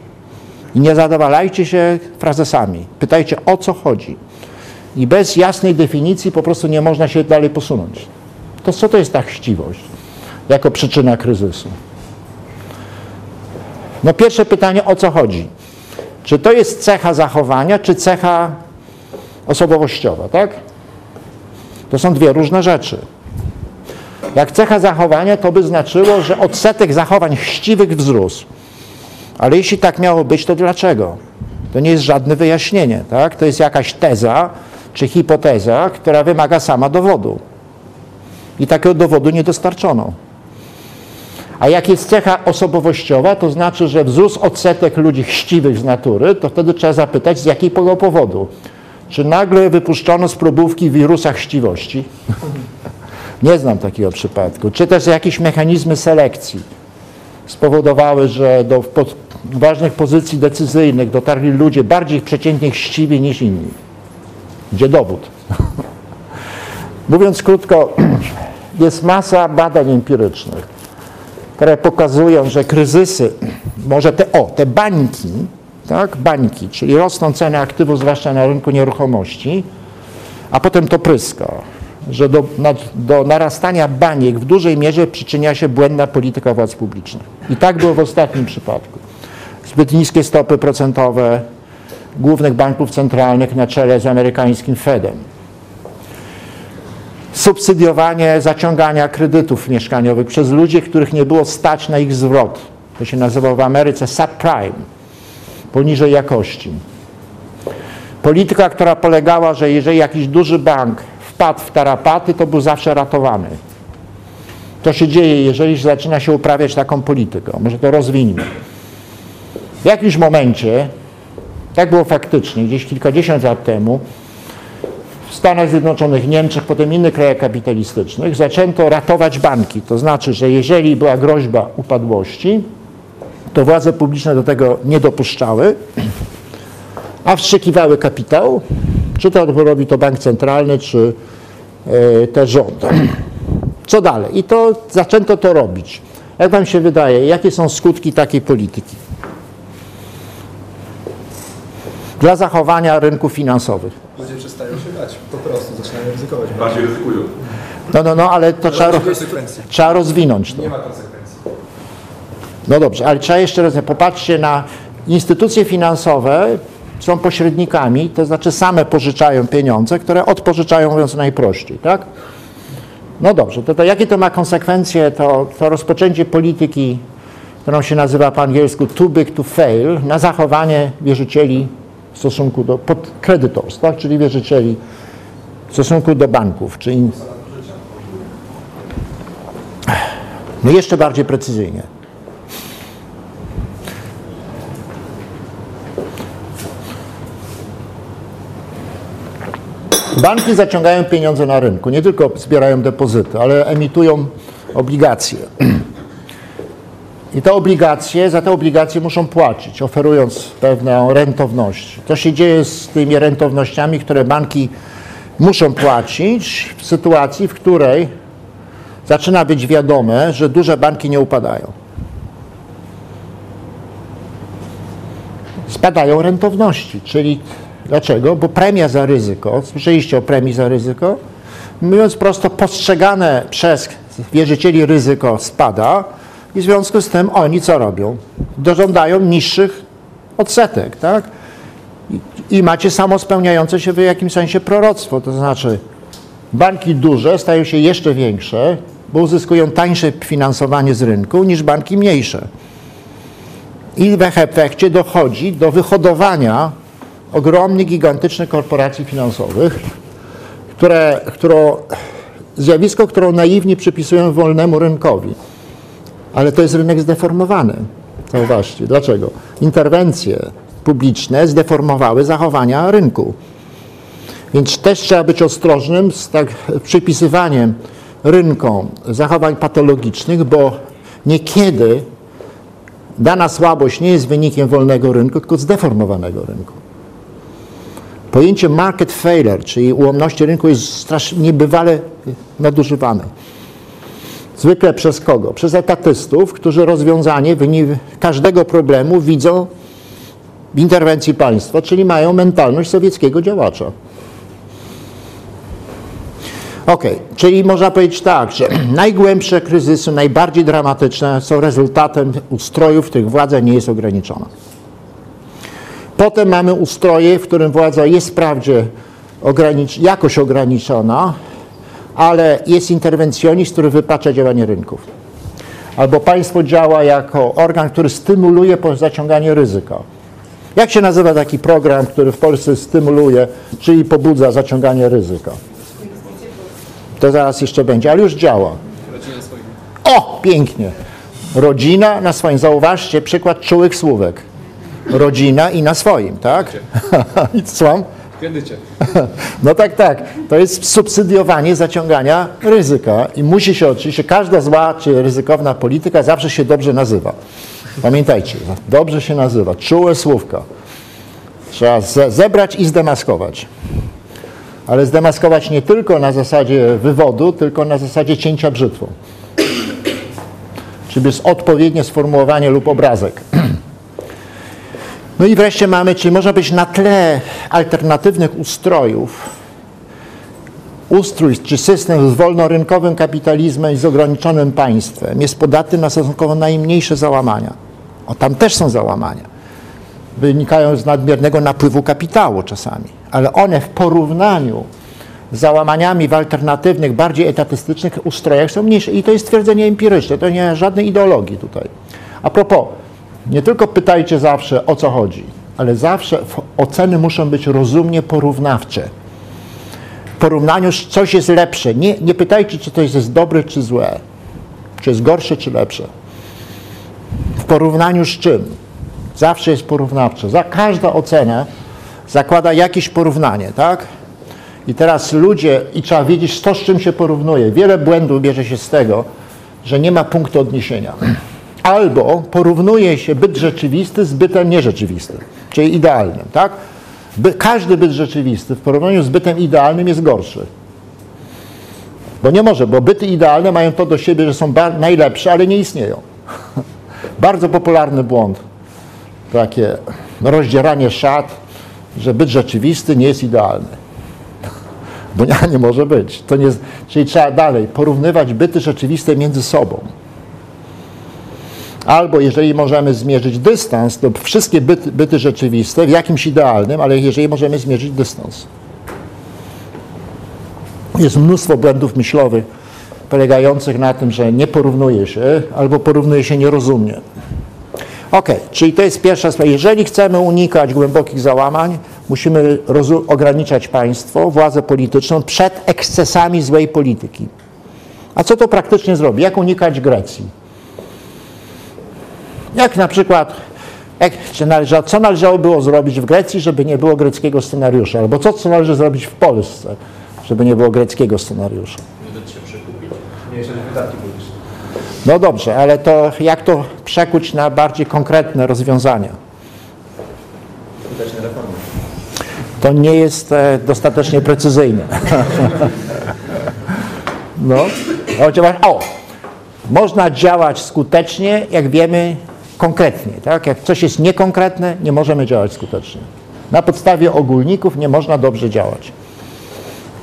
I nie zadowalajcie się frazesami. Pytajcie, o co chodzi. I bez jasnej definicji po prostu nie można się dalej posunąć. To co to jest ta chciwość jako przyczyna kryzysu? No pierwsze pytanie, o co chodzi? Czy to jest cecha zachowania, czy cecha osobowościowa, tak? To są dwie różne rzeczy. Jak cecha zachowania, to by znaczyło, że odsetek zachowań chciwych wzrósł. Ale jeśli tak miało być, to dlaczego? To nie jest żadne wyjaśnienie, tak? To jest jakaś teza czy hipoteza, która wymaga sama dowodu. I takiego dowodu nie dostarczono. A jak jest cecha osobowościowa, to znaczy, że wzrósł odsetek ludzi chciwych z natury, to wtedy trzeba zapytać, z jakiego powodu. Czy nagle wypuszczono z próbówki wirusa chciwości? Nie znam takiego przypadku. Czy też jakieś mechanizmy selekcji spowodowały, że do ważnych pozycji decyzyjnych dotarli ludzie bardziej przeciętnie chciwi niż inni. Gdzie dowód? Mówiąc krótko, jest masa badań empirycznych, które pokazują, że kryzysy, może te, o, te bańki, tak, bańki, czyli rosną ceny aktywów, zwłaszcza na rynku nieruchomości, a potem to pryska, że do, na, do narastania baniek w dużej mierze przyczynia się błędna polityka władz publicznych. I tak było w ostatnim przypadku. Zbyt niskie stopy procentowe głównych banków centralnych na czele z amerykańskim Fedem. Subsydiowanie zaciągania kredytów mieszkaniowych przez ludzi, których nie było stać na ich zwrot. To się nazywa w Ameryce subprime, poniżej jakości. Polityka, która polegała, że jeżeli jakiś duży bank wpadł w tarapaty, to był zawsze ratowany. To się dzieje, jeżeli zaczyna się uprawiać taką politykę. Może to rozwiniemy. W jakimś momencie, tak było faktycznie, gdzieś kilkadziesiąt lat temu, w Stanach Zjednoczonych, Niemczech, potem innych krajach kapitalistycznych, zaczęto ratować banki. To znaczy, że jeżeli była groźba upadłości, to władze publiczne do tego nie dopuszczały, a wstrzykiwały kapitał, czy to robi to bank centralny, czy e, też rząd. Co dalej? I to zaczęto to robić. Jak wam się wydaje, jakie są skutki takiej polityki? Dla zachowania rynków finansowych. Ludzie przestają się bać, po prostu zaczynają ryzykować. Bardziej ryzykują. No, no, no, ale to trzeba, ro- konsekwencji. trzeba rozwinąć to. Nie ma konsekwencji. No dobrze, ale trzeba jeszcze raz, popatrzcie na instytucje finansowe, są pośrednikami, to znaczy same pożyczają pieniądze, które odpożyczają, mówiąc najprościej, tak? No dobrze, to, to jakie to ma konsekwencje, to, to rozpoczęcie polityki, którą się nazywa po angielsku too big to fail, na zachowanie wierzycieli w stosunku do pod creditors, tak? czyli wierzycieli w stosunku do banków, czy in... No jeszcze bardziej precyzyjnie. Banki zaciągają pieniądze na rynku, nie tylko zbierają depozyty, ale emitują obligacje. I te obligacje, za te obligacje muszą płacić, oferując pewną rentowność. Co się dzieje z tymi rentownościami, które banki muszą płacić w sytuacji, w której zaczyna być wiadome, że duże banki nie upadają. spadają rentowności. Czyli dlaczego? Bo premia za ryzyko, słyszeliście o premii za ryzyko? Mówiąc prosto, postrzegane przez wierzycieli ryzyko spada i w związku z tym oni co robią? Dożądają niższych odsetek, tak? I, macie samospełniające się w jakimś sensie proroctwo, to znaczy banki duże stają się jeszcze większe, bo uzyskują tańsze finansowanie z rynku niż banki mniejsze. I w efekcie dochodzi do wyhodowania ogromnych, gigantycznych korporacji finansowych, które, zjawisko, które naiwnie przypisują wolnemu rynkowi. Ale to jest rynek zdeformowany. Zauważcie. Dlaczego? Interwencje publiczne zdeformowały zachowania rynku. Więc też trzeba być ostrożnym z tak przypisywaniem rynkom zachowań patologicznych, bo niekiedy dana słabość nie jest wynikiem wolnego rynku, tylko zdeformowanego rynku. Pojęcie market failure, czyli ułomności rynku jest strasznie niebywale nadużywane. Zwykle przez kogo? Przez etatystów, którzy rozwiązanie każdego problemu widzą w interwencji państwa, czyli mają mentalność sowieckiego działacza. Ok, czyli można powiedzieć tak, że najgłębsze kryzysy, najbardziej dramatyczne są rezultatem ustrojów, których władza nie jest ograniczona. Potem mamy ustroje, w którym władza jest wprawdzie ogranicz jakoś ograniczona, ale jest interwencjonizm, który wypacza działanie rynków. Albo państwo działa jako organ, który stymuluje zaciąganie ryzyka. Jak się nazywa taki program, który w Polsce stymuluje, czyli pobudza zaciąganie ryzyka? To zaraz jeszcze będzie, ale już działa. O, pięknie. Rodzina na swoim. Zauważcie przykład czułych słówek. Rodzina i na swoim, tak? I co? Kredycie. No tak, tak. To jest subsydiowanie zaciągania ryzyka i musi się oczywiście, każda zła czy ryzykowna polityka zawsze się dobrze nazywa. Pamiętajcie, dobrze się nazywa. Czułe słówka. Trzeba ze zebrać i zdemaskować. Ale zdemaskować nie tylko na zasadzie wywodu, tylko na zasadzie cięcia brzytwą. Czyli jest odpowiednie sformułowanie lub obrazek. No i wreszcie mamy, czyli można być na tle alternatywnych ustrojów, ustrój czy system z wolnorynkowym kapitalizmem i z ograniczonym państwem jest podatny na stosunkowo najmniejsze załamania. O, tam też są załamania. Wynikają z nadmiernego napływu kapitału czasami, ale one w porównaniu z załamaniami w alternatywnych, bardziej etatystycznych ustrojach są mniejsze. I to jest twierdzenie empiryczne, to nie ma żadnej ideologii tutaj. A propos, nie tylko pytajcie zawsze o co chodzi, ale zawsze oceny muszą być rozumnie porównawcze. W porównaniu coś jest lepsze. Nie, nie pytajcie, czy to jest dobre, czy złe, czy jest gorsze, czy lepsze. W porównaniu z czym? Zawsze jest porównawcze. Za każda ocena zakłada jakieś porównanie, tak? I teraz ludzie, i trzeba wiedzieć, to z czym się porównuje. Wiele błędów bierze się z tego, że nie ma punktu odniesienia. Albo porównuje się byt rzeczywisty z bytem nierzeczywistym, czyli idealnym, tak? By, każdy byt rzeczywisty w porównaniu z bytem idealnym jest gorszy. Bo nie może, bo byty idealne mają to do siebie, że są najlepsze, ale nie istnieją. Bardzo popularny błąd. Takie rozdzieranie szat, że byt rzeczywisty nie jest idealny. Bo nie, nie może być. To nie, czyli trzeba dalej porównywać byty rzeczywiste między sobą. Albo jeżeli możemy zmierzyć dystans, to wszystkie byty, byty rzeczywiste w jakimś idealnym, ale jeżeli możemy zmierzyć dystans. Jest mnóstwo błędów myślowych polegających na tym, że nie porównuje się albo porównuje się nierozumnie. Ok, czyli to jest pierwsza sprawa. Jeżeli chcemy unikać głębokich załamań, musimy ograniczać państwo, władzę polityczną przed ekscesami złej polityki. A co to praktycznie zrobi? Jak unikać Grecji? Jak na przykład, jak, należa, co należało było zrobić w Grecji, żeby nie było greckiego scenariusza? Albo co, co należy zrobić w Polsce, żeby nie było greckiego scenariusza? Nie dać się przekupić. Mniejsze wydatki publiczne. No dobrze, ale to jak to przekuć na bardziej konkretne rozwiązania? Skuteczne reformy. To nie jest e, dostatecznie precyzyjne. no, o, można działać skutecznie, jak wiemy, konkretnie. Tak? Jak coś jest niekonkretne, nie możemy działać skutecznie. Na podstawie ogólników nie można dobrze działać.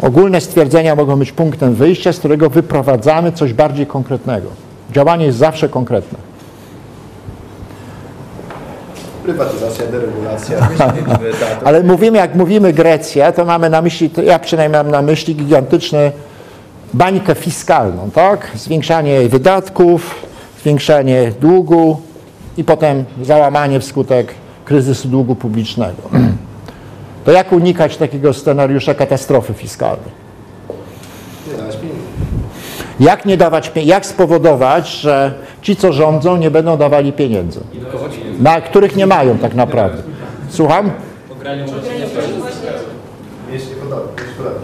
Ogólne stwierdzenia mogą być punktem wyjścia, z którego wyprowadzamy coś bardziej konkretnego. Działanie jest zawsze konkretne. Prywatyzacja, deregulacja. Ale mówimy, jak mówimy Grecja, to mamy na myśli, to ja przynajmniej mam na myśli gigantyczne bańkę fiskalną, tak? Zwiększanie wydatków, zwiększanie długu i potem załamanie wskutek kryzysu długu publicznego. To jak unikać takiego scenariusza katastrofy fiskalnej? Nie dałeś pieniędzy. Jak nie dawać, jak spowodować, że ci, co rządzą, nie będą dawali pieniędzy, na których nie mają tak naprawdę. Słucham?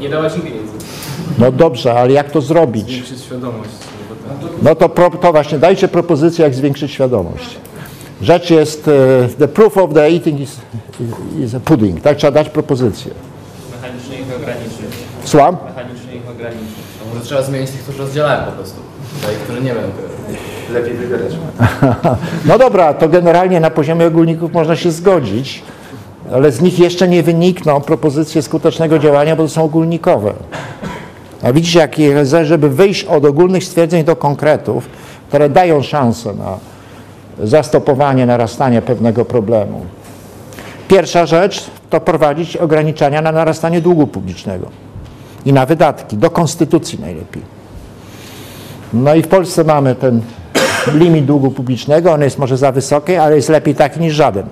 Nie dawać im pieniędzy. No dobrze, ale jak to zrobić? Zwiększyć świadomość. No to, pro, to właśnie dajcie propozycję, jak zwiększyć świadomość. Rzecz jest, e, the proof of the eating is, is a pudding, tak? Trzeba dać propozycję. Mechanicznie ich ograniczyć. Słucham? Mechanicznie ich ograniczyć. A może trzeba zmienić tych, którzy rozdzielają po prostu. Tych, którzy nie tego. Lepiej wybierać. No dobra, to generalnie na poziomie ogólników można się zgodzić, ale z nich jeszcze nie wynikną propozycje skutecznego działania, bo to są ogólnikowe. A widzicie, jak jest, żeby wyjść od ogólnych stwierdzeń do konkretów, które dają szansę na zastopowanie narastania pewnego problemu. Pierwsza rzecz to prowadzić ograniczenia na narastanie długu publicznego i na wydatki, do konstytucji najlepiej. No i w Polsce mamy ten limit długu publicznego, on jest może za wysoki, ale jest lepiej taki niż żaden.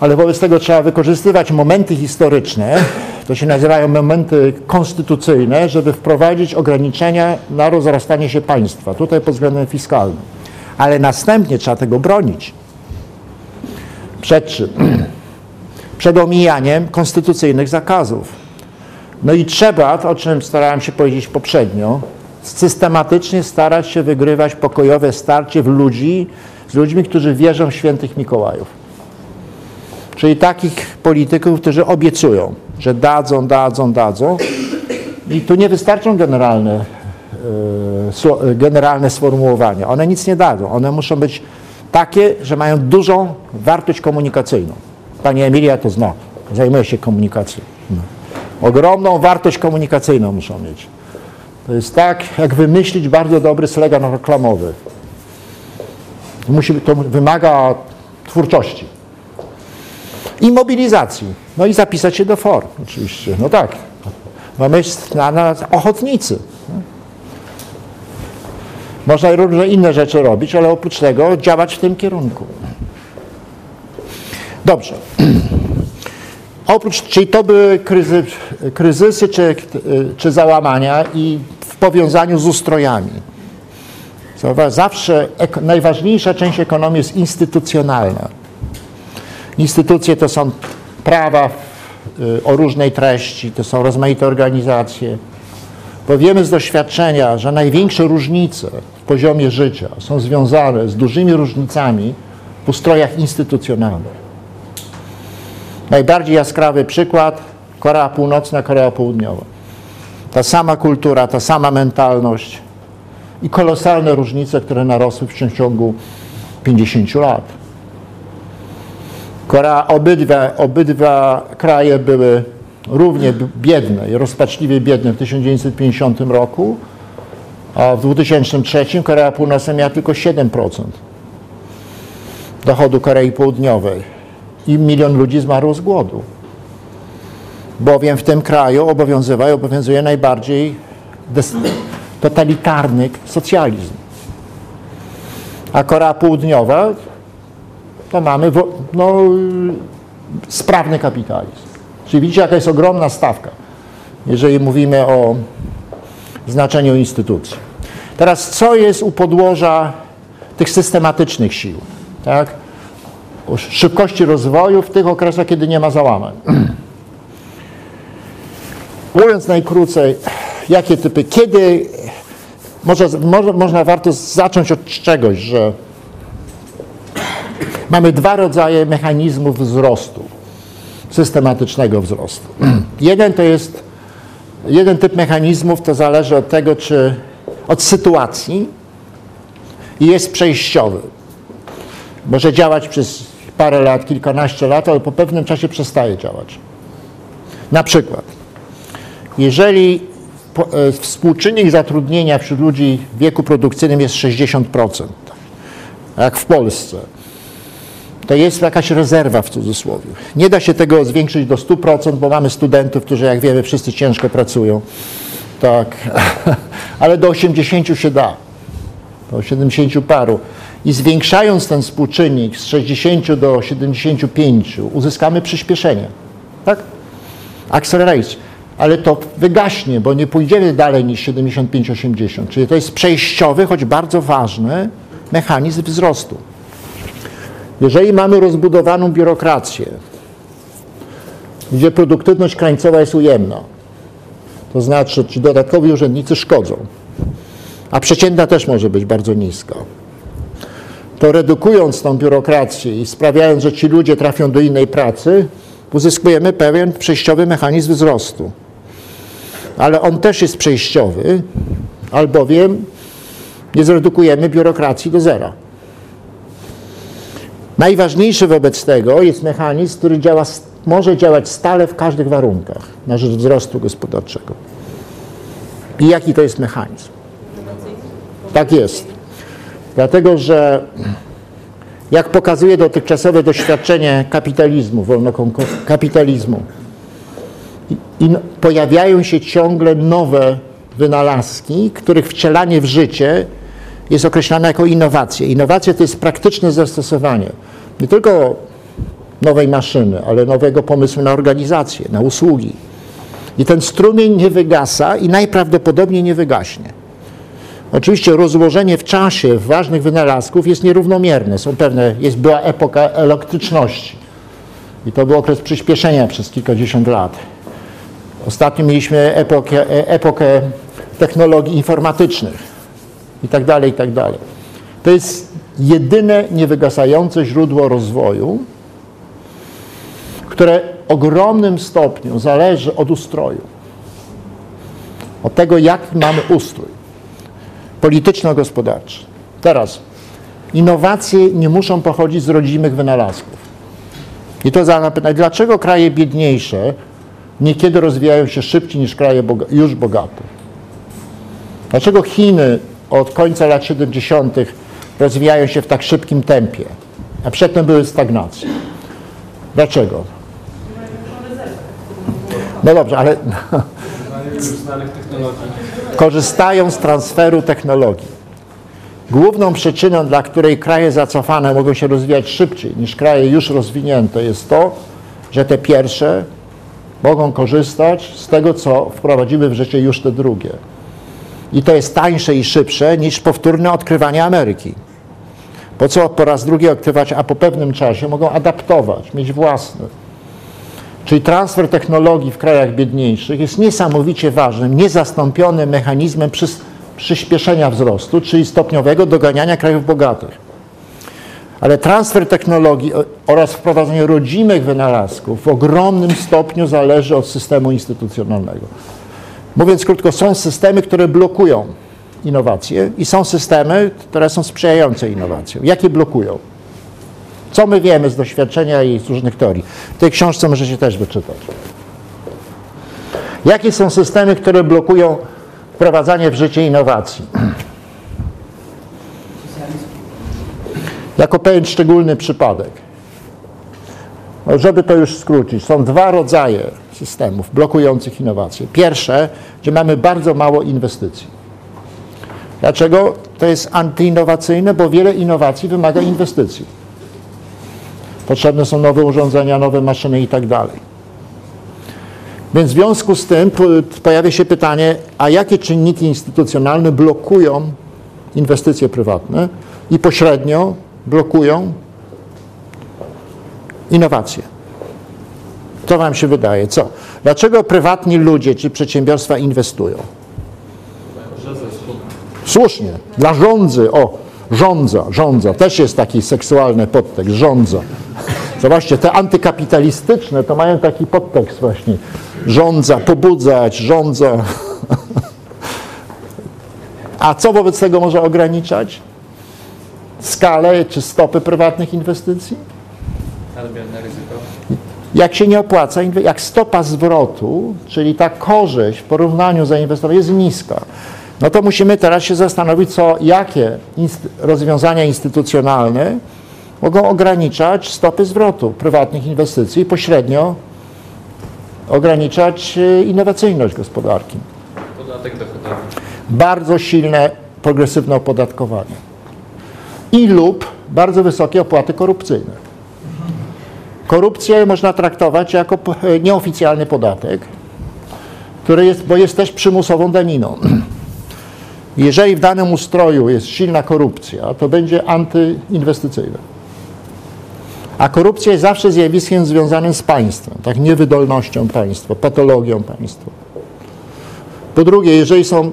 Ale wobec tego trzeba wykorzystywać momenty historyczne, to się nazywają momenty konstytucyjne, żeby wprowadzić ograniczenia na rozrastanie się państwa, tutaj pod względem fiskalnym. Ale następnie trzeba tego bronić. Przed czym? Przed omijaniem konstytucyjnych zakazów. No i trzeba, o czym starałem się powiedzieć poprzednio, systematycznie starać się wygrywać pokojowe starcie w ludzi, z ludźmi, którzy wierzą w świętych Mikołajów. Czyli takich polityków, którzy obiecują, że dadzą, dadzą, dadzą. I tu nie wystarczą generalne, generalne sformułowania. One nic nie dadzą. One muszą być takie, że mają dużą wartość komunikacyjną. Pani Emilia to zna. Zajmuje się komunikacją. No. Ogromną wartość komunikacyjną muszą mieć. To jest tak, jak wymyślić bardzo dobry slogan reklamowy. Musi, to wymaga twórczości. I mobilizacji. No i zapisać się do form, oczywiście. No tak. Mamy na nas ochotnicy. Można różne inne rzeczy robić, ale oprócz tego działać w tym kierunku. Dobrze. Oprócz, czyli to były kryzy, kryzysy czy, czy załamania i w powiązaniu z ustrojami. Zawsze najważniejsza część ekonomii jest instytucjonalna. Instytucje to są prawa y, o różnej treści, to są rozmaite organizacje. Bo wiemy z doświadczenia, że największe różnice poziomie życia są związane z dużymi różnicami w ustrojach instytucjonalnych. Najbardziej jaskrawy przykład Korea Północna, Korea Południowa. Ta sama kultura, ta sama mentalność i kolosalne różnice, które narosły w ciągu 50 lat. Korea, obydwa, obydwa kraje były równie biedne i rozpaczliwie biedne w 1950 roku, a w 2003 Korea Północna miała tylko 7% dochodu Korei Południowej i milion ludzi zmarło z głodu. Bowiem w tym kraju obowiązywał i obowiązuje najbardziej totalitarny socjalizm. A Korea Południowa to mamy no, sprawny kapitalizm. Czyli widzicie, jaka jest ogromna stawka, jeżeli mówimy o znaczeniu instytucji. Teraz, co jest u podłoża tych systematycznych sił? Tak? Szybkości rozwoju w tych okresach, kiedy nie ma załamań. Mówiąc najkrócej, jakie typy, kiedy, może, może, można warto zacząć od czegoś, że mamy dwa rodzaje mechanizmów wzrostu, systematycznego wzrostu. Jeden to jest, jeden typ mechanizmów to zależy od tego, czy, od sytuacji i jest przejściowy. Może działać przez parę lat, kilkanaście lat, ale po pewnym czasie przestaje działać. Na przykład, jeżeli e, współczynnik zatrudnienia wśród ludzi w wieku produkcyjnym jest 60%, jak w Polsce, to jest jakaś rezerwa w cudzysłowie. Nie da się tego zwiększyć do 100%, bo mamy studentów, którzy jak wiemy wszyscy ciężko pracują. Tak, ale do 80 się da, do 70 paru. I zwiększając ten współczynnik z 60 do 75 uzyskamy przyspieszenie. Tak? Acceleration. Ale to wygaśnie, bo nie pójdziemy dalej niż 75-80. Czyli to jest przejściowy, choć bardzo ważny mechanizm wzrostu. Jeżeli mamy rozbudowaną biurokrację, gdzie produktywność krańcowa jest ujemna, to znaczy ci dodatkowi urzędnicy szkodzą, a przeciętna też może być bardzo niska, to redukując tą biurokrację i sprawiając, że ci ludzie trafią do innej pracy, uzyskujemy pewien przejściowy mechanizm wzrostu. Ale on też jest przejściowy, albowiem nie zredukujemy biurokracji do zera. Najważniejszy wobec tego jest mechanizm, który działa, może działać stale w każdych warunkach na rzecz wzrostu gospodarczego. I jaki to jest mechanizm? Tak jest. Dlatego, że jak pokazuje dotychczasowe doświadczenie kapitalizmu, wolnokapitalizmu, i pojawiają się ciągle nowe wynalazki, których wcielanie w życie jest określane jako innowacje. Innowacje to jest praktyczne zastosowanie nie tylko nowej maszyny, ale nowego pomysłu na organizację, na usługi. I ten strumień nie wygasa i najprawdopodobniej nie wygaśnie. Oczywiście rozłożenie w czasie ważnych wynalazków jest nierównomierne. Są pewne, jest, była epoka elektryczności i to był okres przyspieszenia przez kilkadziesiąt lat. Ostatnio mieliśmy epokę, epokę technologii informatycznych i tak dalej, i tak dalej. To jest jedyne niewygasające źródło rozwoju, które w ogromnym stopniu zależy od ustroju. Od tego, jaki mamy ustrój polityczno-gospodarczy. Teraz, innowacje nie muszą pochodzić z rodzimych wynalazków. I to za pytanie, dlaczego kraje biedniejsze niekiedy rozwijają się szybciej niż kraje już bogate? Dlaczego Chiny od końca lat 70. rozwijają się w tak szybkim tempie, a przedtem były stagnacje? Dlaczego? No dobrze, ale korzystają z transferu technologii. Główną przyczyną, dla której kraje zacofane mogą się rozwijać szybciej niż kraje już rozwinięte, jest to, że te pierwsze mogą korzystać z tego, co wprowadziły w życie już te drugie. I to jest tańsze i szybsze niż powtórne odkrywanie Ameryki. Po co po raz drugi odkrywać, a po pewnym czasie mogą adaptować, mieć własne. Czyli transfer technologii w krajach biedniejszych jest niesamowicie ważnym, niezastąpionym mechanizmem przyspieszenia wzrostu, czyli stopniowego doganiania krajów bogatych. Ale transfer technologii oraz wprowadzenie rodzimych wynalazków w ogromnym stopniu zależy od systemu instytucjonalnego. Mówiąc krótko, są systemy, które blokują innowacje i są systemy, które są sprzyjające innowacjom. Jakie blokują? Co my wiemy z doświadczenia i z różnych teorii? W tej książce możecie też wyczytać. Jakie są systemy, które blokują wprowadzanie w życie innowacji? Jako pewien szczególny przypadek. Żeby to już skrócić, są dwa rodzaje systemów blokujących innowacje. Pierwsze, gdzie mamy bardzo mało inwestycji. Dlaczego to jest antyinnowacyjne? Bo wiele innowacji wymaga inwestycji. Potrzebne są nowe urządzenia, nowe maszyny i tak dalej. Więc w związku z tym pojawia się pytanie, a jakie czynniki instytucjonalne blokują inwestycje prywatne i pośrednio blokują innowacje? Co Wam się wydaje? Co? Dlaczego prywatni ludzie czy przedsiębiorstwa inwestują? Słusznie, dla rządzy, o, rządza, rządza, też jest taki seksualny podtekst, rządza. Zobaczcie, te antykapitalistyczne to mają taki podtekst właśnie. Rządza, pobudzać, rządza. A co wobec tego może ograniczać? skalę czy stopy prywatnych inwestycji? Nadmierne ryzyko. Jak się nie opłaca, jak stopa zwrotu, czyli ta korzyść w porównaniu zainwestowania jest niska, no to musimy teraz się zastanowić, co, jakie inst- rozwiązania instytucjonalne mogą ograniczać stopy zwrotu prywatnych inwestycji i pośrednio ograniczać e, innowacyjność gospodarki. Podatek dochodowy. Bardzo silne, progresywne opodatkowanie i lub bardzo wysokie opłaty korupcyjne. Korupcję można traktować jako nieoficjalny podatek, który jest, bo jest też przymusową daniną. Jeżeli w danym ustroju jest silna korupcja, to będzie antyinwestycyjne. A korupcja jest zawsze zjawiskiem związanym z państwem, tak niewydolnością państwa, patologią państwa. Po drugie, jeżeli są, e,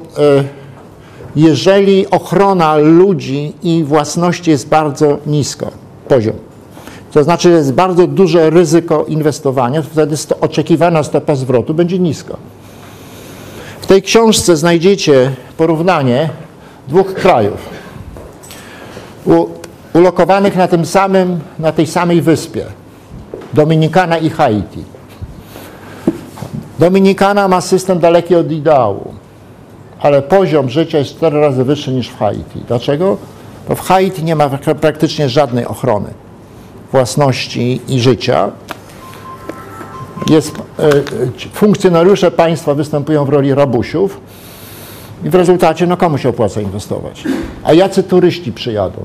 jeżeli ochrona ludzi i własności jest bardzo niska, poziom, to znaczy jest bardzo duże ryzyko inwestowania, to wtedy oczekiwana stopa zwrotu będzie niska. W tej książce znajdziecie porównanie dwóch krajów u, ulokowanych na tym samym, na tej samej wyspie, Dominikana i Haiti. Dominikana ma system daleki od ideału, ale poziom życia jest cztery razy wyższy niż w Haiti. Dlaczego? Bo w Haiti nie ma prak- praktycznie żadnej ochrony własności i życia. Jest, e, e, funkcjonariusze państwa występują w roli rabusiów i w rezultacie no komu się opłaca inwestować? A jacy turyści przyjadą?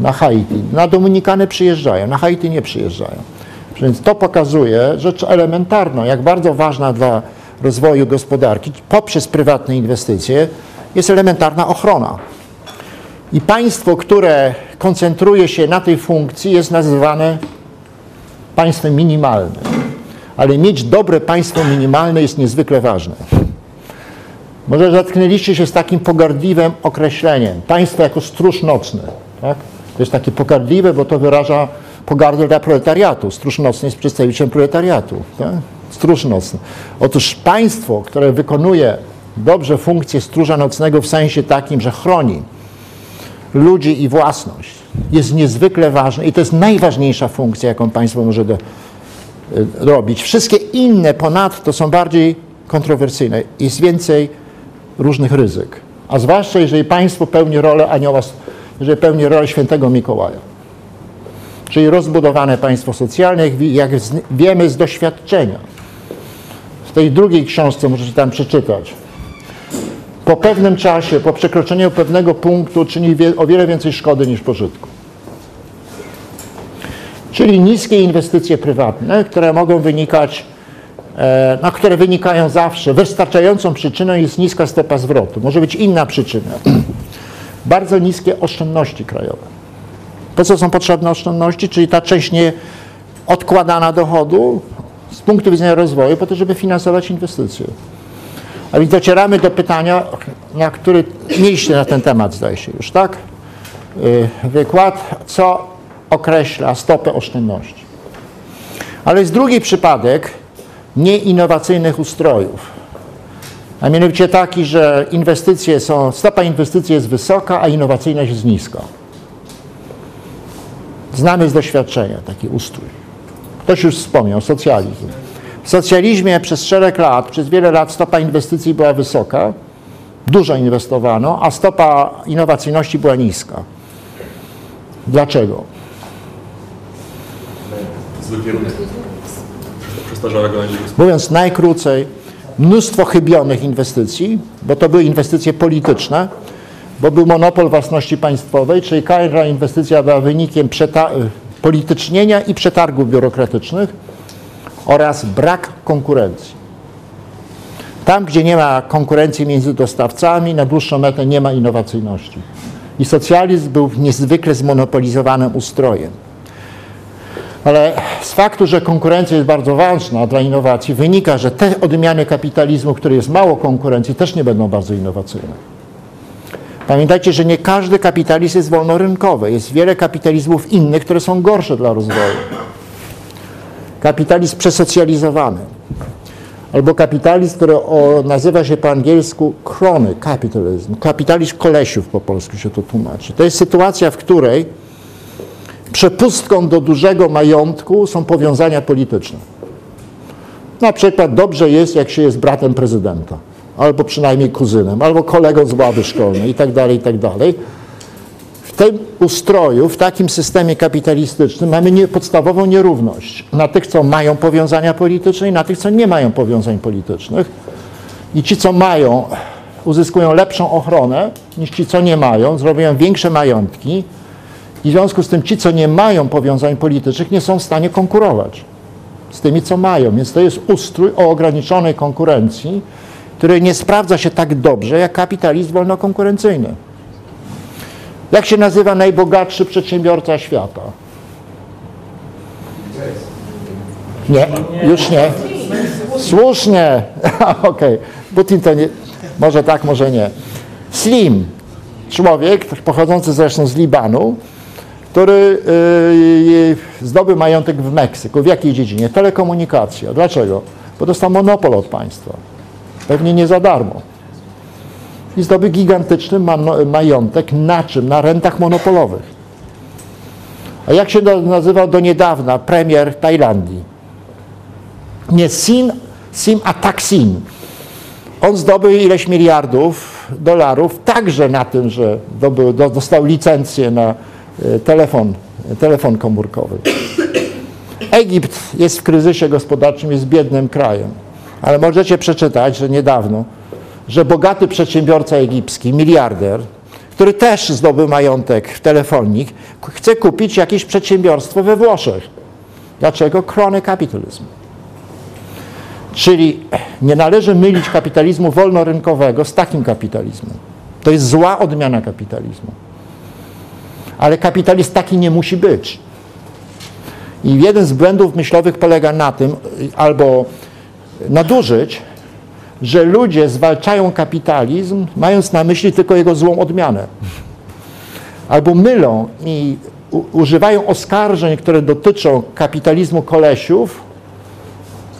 Na Haiti. Na Dominikanę przyjeżdżają, na Haiti nie przyjeżdżają. Więc to pokazuje rzecz elementarną, jak bardzo ważna dla rozwoju gospodarki poprzez prywatne inwestycje jest elementarna ochrona. I państwo, które koncentruje się na tej funkcji, jest nazywane państwem minimalnym. Ale mieć dobre państwo minimalne jest niezwykle ważne. Może zatknęliście się z takim pogardliwym określeniem państwo jako stróż nocny. Tak? To jest takie pogardliwe, bo to wyraża pogardę dla proletariatu. Stróż nocny jest przedstawicielem proletariatu. Tak? Stróż nocny. Otóż państwo, które wykonuje dobrze funkcję stróża nocnego w sensie takim, że chroni ludzi i własność, jest niezwykle ważne i to jest najważniejsza funkcja, jaką państwo może do, y, robić. Wszystkie inne ponadto są bardziej kontrowersyjne. Jest więcej różnych ryzyk. A zwłaszcza jeżeli państwo pełni rolę anioła, jeżeli pełni rolę świętego Mikołaja. Czyli rozbudowane państwo socjalne, jak wiemy z doświadczenia. W tej drugiej książce możecie tam przeczytać. Po pewnym czasie, po przekroczeniu pewnego punktu czyni o wiele więcej szkody niż pożytku. Czyli niskie inwestycje prywatne, które mogą wynikać e, no, które wynikają zawsze. Wystarczającą przyczyną jest niska stopa zwrotu. Może być inna przyczyna. Bardzo niskie oszczędności krajowe. Po co są potrzebne oszczędności? Czyli ta część nie odkładana dochodu z punktu widzenia rozwoju, po to, żeby finansować inwestycje. A więc docieramy do pytania, na który mieliście na ten temat, zdaje się już, tak? Y, Wykład, co określa stopę oszczędności. Ale jest drugi przypadek nieinnowacyjnych ustrojów. A mianowicie taki, że inwestycje są, stopa inwestycji jest wysoka, a innowacyjność jest niska. Znamy z doświadczenia taki ustrój. Ktoś już wspomniał, socjalizm. W socjalizmie przez szereg lat, przez wiele lat stopa inwestycji była wysoka, dużo inwestowano, a stopa innowacyjności była niska. Dlaczego? Zły kierunek. Mówiąc najkrócej, mnóstwo chybionych inwestycji, bo to były inwestycje polityczne, bo był monopol własności państwowej, czyli każda inwestycja była wynikiem politycznienia i przetargów biurokratycznych oraz brak konkurencji. Tam, gdzie nie ma konkurencji między dostawcami, na dłuższą metę nie ma innowacyjności. I socjalizm był niezwykle zmonopolizowanym ustrojem. Ale z faktu, że konkurencja jest bardzo ważna dla innowacji, wynika, że te odmiany kapitalizmu, w których jest mało konkurencji, też nie będą bardzo innowacyjne. Pamiętajcie, że nie każdy kapitalizm jest wolnorynkowy. Jest wiele kapitalizmów innych, które są gorsze dla rozwoju. Kapitalizm przesocjalizowany. albo kapitalizm, który o, nazywa się po angielsku crony capitalism, kapitalizm kolesiów po polsku się to tłumaczy. To jest sytuacja, w której przepustką do dużego majątku są powiązania polityczne. Na przykład dobrze jest, jak się jest bratem prezydenta, albo przynajmniej kuzynem, albo kolegą z ławy szkolnej itd., itd. Tym ustroju, w takim systemie kapitalistycznym mamy podstawową nierówność na tych, co mają powiązania polityczne i na tych, co nie mają powiązań politycznych. I ci, co mają, uzyskują lepszą ochronę niż ci, co nie mają, zrobią większe majątki i w związku z tym ci, co nie mają powiązań politycznych, nie są w stanie konkurować z tymi, co mają. Więc to jest ustrój o ograniczonej konkurencji, który nie sprawdza się tak dobrze jak kapitalizm wolnokonkurencyjny. Jak się nazywa najbogatszy przedsiębiorca świata? Nie, już nie. Słusznie. Okej. Putin to nie. Może tak, może nie. Slim. Człowiek pochodzący zresztą z Libanu, który yy, zdobył majątek w Meksyku. W jakiej dziedzinie? Telekomunikacja. Dlaczego? Bo dostał monopol od państwa. Pewnie nie za darmo. I zdobył gigantyczny mano- majątek na czym? Na rentach monopolowych. A jak się nazywał do niedawna premier Tajlandii? Nie Sin, Sim, a Taksin. On zdobył ileś miliardów dolarów także na tym, że dobył, do, dostał licencję na e, telefon, telefon komórkowy. Egipt jest w kryzysie gospodarczym, jest biednym krajem, ale możecie przeczytać, że niedawno, że bogaty przedsiębiorca egipski, miliarder, który też zdobył majątek w telefonik, chce kupić jakieś przedsiębiorstwo we Włoszech. Dlaczego? Crony capitalism. Czyli nie należy mylić kapitalizmu wolnorynkowego z takim kapitalizmem. To jest zła odmiana kapitalizmu. Ale kapitalizm taki nie musi być. I jeden z błędów myślowych polega na tym, albo nadużyć, że ludzie zwalczają kapitalizm, mając na myśli tylko jego złą odmianę. Albo mylą i używają oskarżeń, które dotyczą kapitalizmu kolesiów,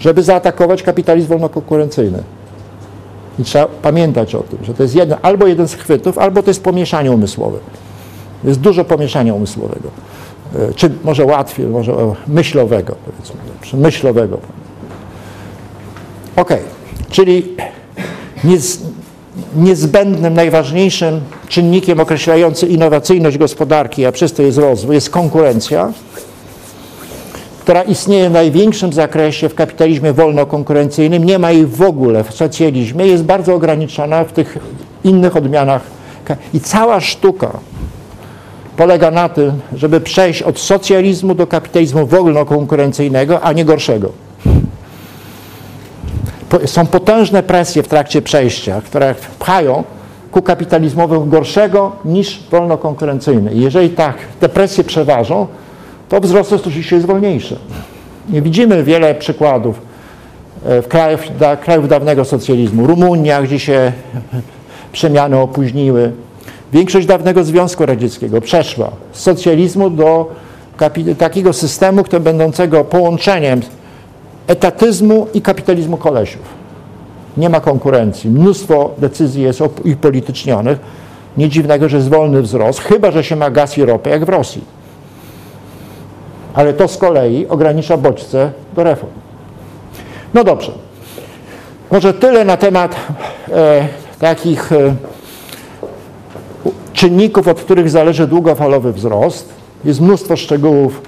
żeby zaatakować kapitalizm wolnokonkurencyjny. I trzeba pamiętać o tym, że to jest albo jeden z chwytów, albo to jest pomieszanie umysłowe. Jest dużo pomieszania umysłowego. E, Czy może łatwiej, może myślowego, powiedzmy, myślowego. Ok, czyli niez, niezbędnym, najważniejszym czynnikiem określającym innowacyjność gospodarki, a przez to jest rozwój, jest konkurencja, która istnieje w największym zakresie w kapitalizmie wolnokonkurencyjnym, nie ma jej w ogóle w socjalizmie, jest bardzo ograniczona w tych innych odmianach. I cała sztuka polega na tym, żeby przejść od socjalizmu do kapitalizmu wolnokonkurencyjnego, a nie gorszego. Są potężne presje w trakcie przejścia, które pchają ku kapitalizmowi gorszego niż wolnokonkurencyjny. Jeżeli tak te presje przeważą, to wzrost jest oczywiście wolniejszy. Nie widzimy wiele przykładów e, w krajów, da, krajów dawnego socjalizmu. Rumunia, gdzie się przemiany opóźniły. Większość dawnego Związku Radzieckiego przeszła z socjalizmu do takiego systemu, który będącego połączeniem etatyzmu i kapitalizmu kolesiów. Nie ma konkurencji. Mnóstwo decyzji jest op- upolitycznionych. Nie dziwnego, że jest wolny wzrost, chyba że się ma gaz i ropę, jak w Rosji. Ale to z kolei ogranicza bodźce do reform. No dobrze. Może tyle na temat e, takich e, czynników, od których zależy długofalowy wzrost. Jest mnóstwo szczegółów,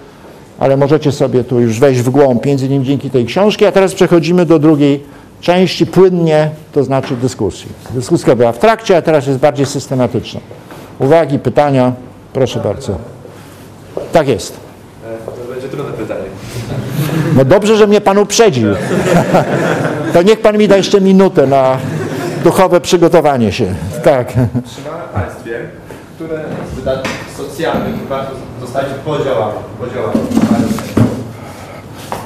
ale możecie sobie tu już wejść w głąb, między innymi dzięki tej książki. A teraz przechodzimy do drugiej części, płynnie, to znaczy dyskusji. Dyskusja była w trakcie, a teraz jest bardziej systematyczna. Uwagi, pytania, proszę bardzo. Tak jest. To będzie trudne pytanie. No dobrze, że mnie pan uprzedził. To niech pan mi da jeszcze minutę na duchowe przygotowanie się. Tak. Państwie, które z socjalnych warto zostać podziałami? Podziałami.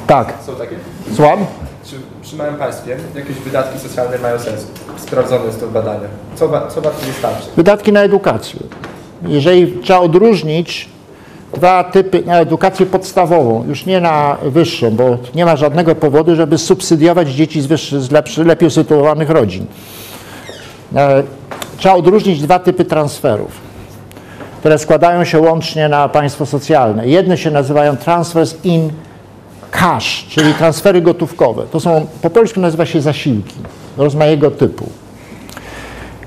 Tak. Są takie? Słucham? Czy przy małym państwie jakieś wydatki socjalne mają sens? Sprawdzone jest to w badaniach. Co, co warto wystarczy? Wydatki na edukację. Jeżeli trzeba odróżnić dwa typy na edukację podstawową, już nie na wyższą, bo nie ma żadnego powodu, żeby subsydiować dzieci z, wyższy, z lepszy, lepiej usytuowanych rodzin. E, Trzeba odróżnić dwa typy transferów, które składają się łącznie na państwo socjalne. Jedne się nazywają transfers in cash, czyli transfery gotówkowe. To są, po polsku nazywa się zasiłki rozmaitego typu.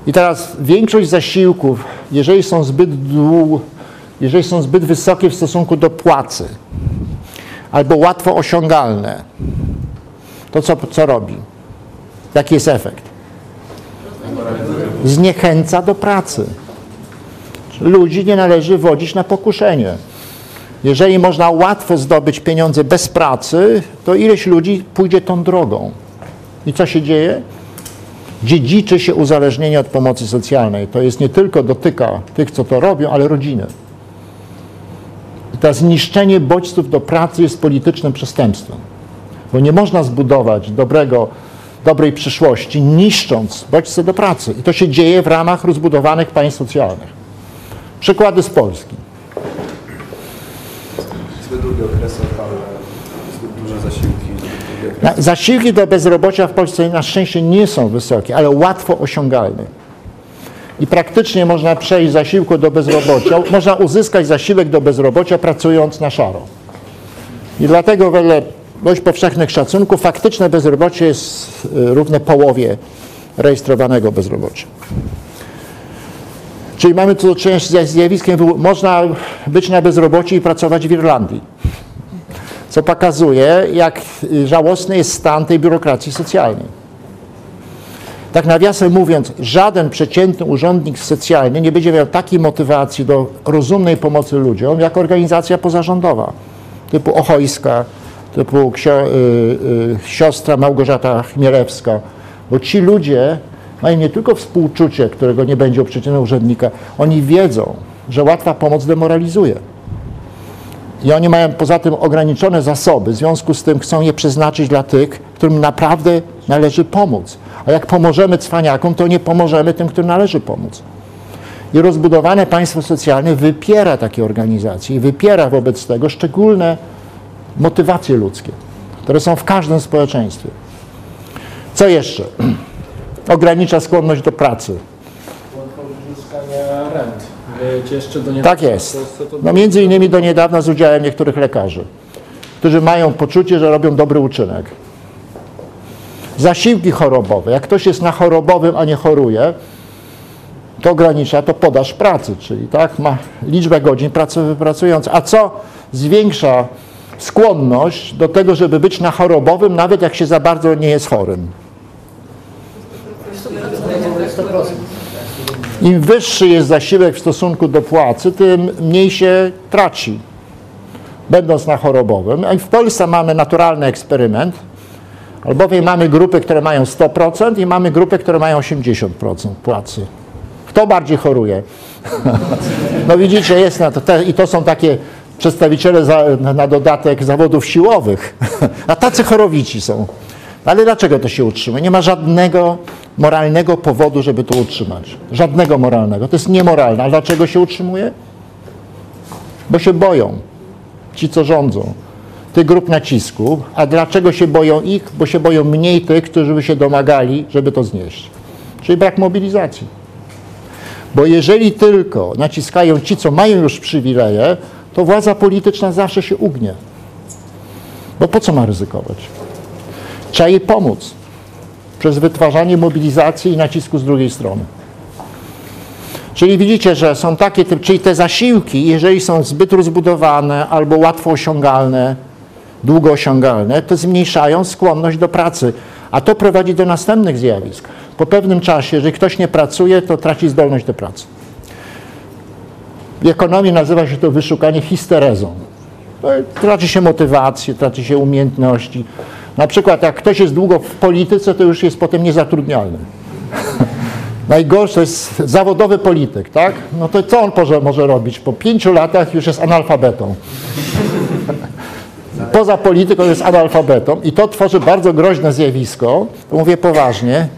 I teraz większość zasiłków, jeżeli są zbyt dłu, jeżeli są zbyt wysokie w stosunku do płacy, albo łatwo osiągalne, to co, co robi? Jaki jest efekt? Zniechęca do pracy. Ludzi nie należy wodzić na pokuszenie. Jeżeli można łatwo zdobyć pieniądze bez pracy, to ileś ludzi pójdzie tą drogą. I co się dzieje? Dziedziczy się uzależnienie od pomocy socjalnej. To jest nie tylko dotyka tych, co to robią, ale rodziny. I to zniszczenie bodźców do pracy jest politycznym przestępstwem. Bo nie można zbudować dobrego, dobrej przyszłości, niszcząc bodźce do pracy. I to się dzieje w ramach rozbudowanych państw socjalnych. Przykłady z Polski. Zbyt długie okresy emerytalne, zbyt duże zasiłki. Zasiłki do bezrobocia w Polsce na szczęście nie są wysokie, ale łatwo osiągalne. I praktycznie można przejść z zasiłku do bezrobocia, można uzyskać zasiłek do bezrobocia pracując na szaro. I dlatego wedle dość powszechnych szacunków faktyczne bezrobocie jest y, równe połowie rejestrowanego bezrobocia. Czyli mamy tu do czynienia ze zjawiskiem, można być na bezrobociu i pracować w Irlandii co pokazuje, jak żałosny jest stan tej biurokracji socjalnej. Tak nawiasem mówiąc, żaden przeciętny urzędnik socjalny nie będzie miał takiej motywacji do rozumnej pomocy ludziom, jak organizacja pozarządowa, typu Ochojska, typu y, y, siostra Małgorzata Chmielewska, bo ci ludzie mają nie tylko współczucie, którego nie będzie u przeciętnego urzędnika, oni wiedzą, że łatwa pomoc demoralizuje. I oni mają poza tym ograniczone zasoby, w związku z tym chcą je przeznaczyć dla tych, którym naprawdę należy pomóc. A jak pomożemy cwaniakom, to nie pomożemy tym, którym należy pomóc. I rozbudowane państwo socjalne wypiera takie organizacje i wypiera wobec tego szczególne motywacje ludzkie, które są w każdym społeczeństwie. Co jeszcze? Ogranicza skłonność do pracy. uzyskania rent. Jeszcze do Tak jest. No między innymi do niedawna z udziałem niektórych lekarzy, którzy mają poczucie, że robią dobry uczynek. Zasiłki chorobowe. Jak ktoś jest na chorobowym, a nie choruje, to ogranicza to podaż pracy, czyli tak, ma liczbę godzin pracy wypracując. A co zwiększa skłonność do tego, żeby być na chorobowym, nawet jak się za bardzo nie jest chorym? Im wyższy jest zasiłek w stosunku do płacy, tym mniej się traci, będąc na chorobowym. I w Polsce mamy naturalny eksperyment, albowiem mamy grupy, które mają 100% i mamy grupy, które mają 80% płacy. Kto bardziej choruje? No widzicie, jest na to. Te, I to są takie przedstawiciele za, na dodatek zawodów siłowych. A tacy chorowici są. Ale dlaczego to się utrzymuje? Nie ma żadnego moralnego powodu, żeby to utrzymać. Żadnego moralnego. To jest niemoralne. A dlaczego się utrzymuje? Bo się boją. Ci, co rządzą. Tych grup nacisku. A dlaczego się boją ich? Bo się boją mniej tych, którzy by się domagali, żeby to znieść. Czyli brak mobilizacji. Bo jeżeli tylko naciskają ci, co mają już przywileje, to władza polityczna zawsze się ugnie. Bo po co ma ryzykować? Trzeba jej pomóc przez wytwarzanie mobilizacji i nacisku z drugiej strony. Czyli widzicie, że są takie, czyli te zasiłki, jeżeli są zbyt rozbudowane albo łatwo osiągalne, długo osiągalne, to zmniejszają skłonność do pracy. A to prowadzi do następnych zjawisk. Po pewnym czasie, jeżeli ktoś nie pracuje, to traci zdolność do pracy. W ekonomii nazywa się to wyszukanie histerezą. Traci się motywację, traci się umiejętności. Na przykład jak ktoś jest długo w polityce, to już jest potem niezatrudnialny. Najgorsze jest zawodowy polityk, tak? No to co on może, może robić? Po pięciu latach już jest analfabetą. Poza polityką jest analfabetą i to tworzy bardzo groźne zjawisko, mówię poważnie,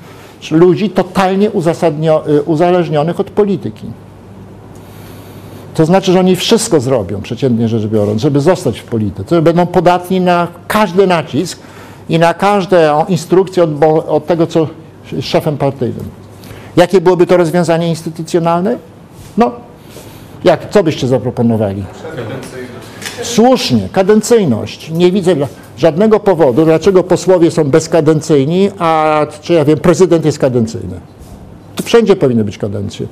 ludzi totalnie y, uzależnionych od polityki. To znaczy, że oni wszystko zrobią, przeciętnie rzecz biorąc, żeby zostać w polityce. Będą podatni na każdy nacisk i na każdą instrukcję od, od tego, co szefem partyjnym. Jakie byłoby to rozwiązanie instytucjonalne? No, jak, co byście zaproponowali? Słusznie, kadencyjność. Nie widzę żadnego powodu, dlaczego posłowie są bezkadencyjni, a czy ja wiem, prezydent jest kadencyjny. To wszędzie powinny być kadencje.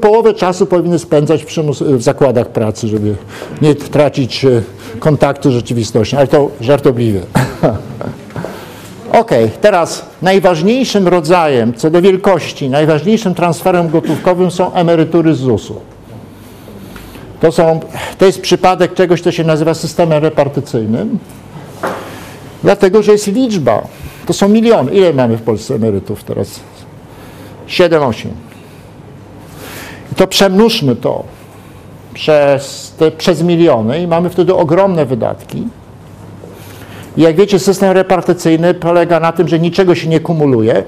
Połowę czasu powinny spędzać w, zakładach pracy, żeby nie tracić e, kontaktu z rzeczywistością, ale to żartobliwie. Ok, teraz najważniejszym rodzajem, co do wielkości, najważniejszym transferem gotówkowym są emerytury z ZUS-u. To, są, to jest przypadek czegoś, co się nazywa systemem repartycyjnym, dlatego że jest liczba. To są miliony. Ile mamy w Polsce emerytów teraz? 7-8. To przemnóżmy to przez, te, przez miliony i mamy wtedy ogromne wydatki. I jak wiecie, system repartycyjny polega na tym, że niczego się nie kumuluje,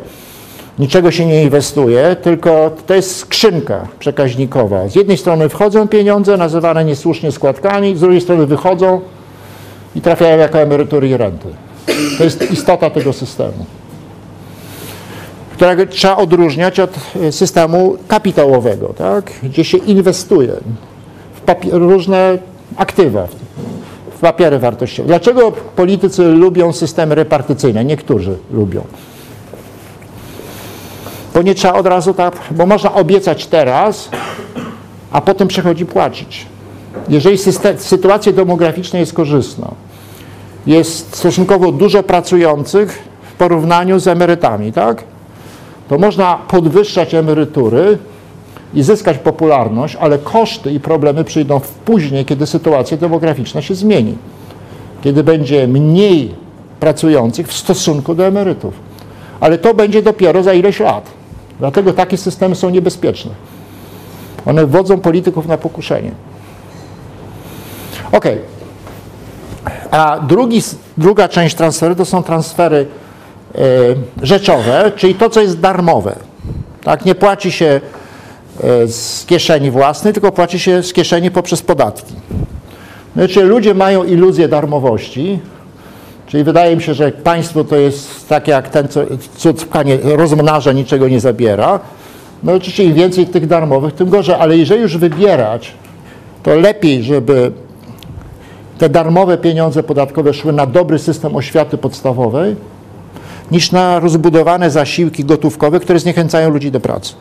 niczego się nie inwestuje, tylko to jest skrzynka przekaźnikowa. Z jednej strony wchodzą pieniądze nazywane niesłusznie składkami, z drugiej strony wychodzą i trafiają jako emerytury i renty. To jest istota tego systemu, którego trzeba odróżniać od e, systemu kapitałowego, tak? gdzie się inwestuje w różne aktywa, w papiery wartościowe. Dlaczego politycy lubią systemy repartycyjne? Niektórzy lubią. Bo nie trzeba od razu tak, bo można obiecać teraz, a potem przychodzi płacić. Jeżeli system, sytuacja demograficzna jest korzystna, jest stosunkowo dużo pracujących w porównaniu z emerytami, tak? To można podwyższać emerytury i zyskać popularność, ale koszty i problemy przyjdą później, kiedy sytuacja demograficzna się zmieni. Kiedy będzie mniej pracujących w stosunku do emerytów. Ale to będzie dopiero za ileś lat. Dlatego takie systemy są niebezpieczne. One wodzą polityków na pokuszenie. Ok. A drugi, druga część transferu to są transfery rzeczowe, czyli to, co jest darmowe. Tak, nie płaci się e, z kieszeni własnej, tylko płaci się z kieszeni poprzez podatki. Znaczy ludzie mają iluzję darmowości, czyli wydaje mi się, że państwo to jest takie jak ten, co cud rozmnaża, niczego nie zabiera. No oczywiście im więcej tych darmowych, tym gorzej, ale jeżeli już wybierać, to lepiej, żeby te darmowe pieniądze podatkowe szły na dobry system oświaty podstawowej, niż na rozbudowane zasiłki gotówkowe, które zniechęcają ludzi do pracy.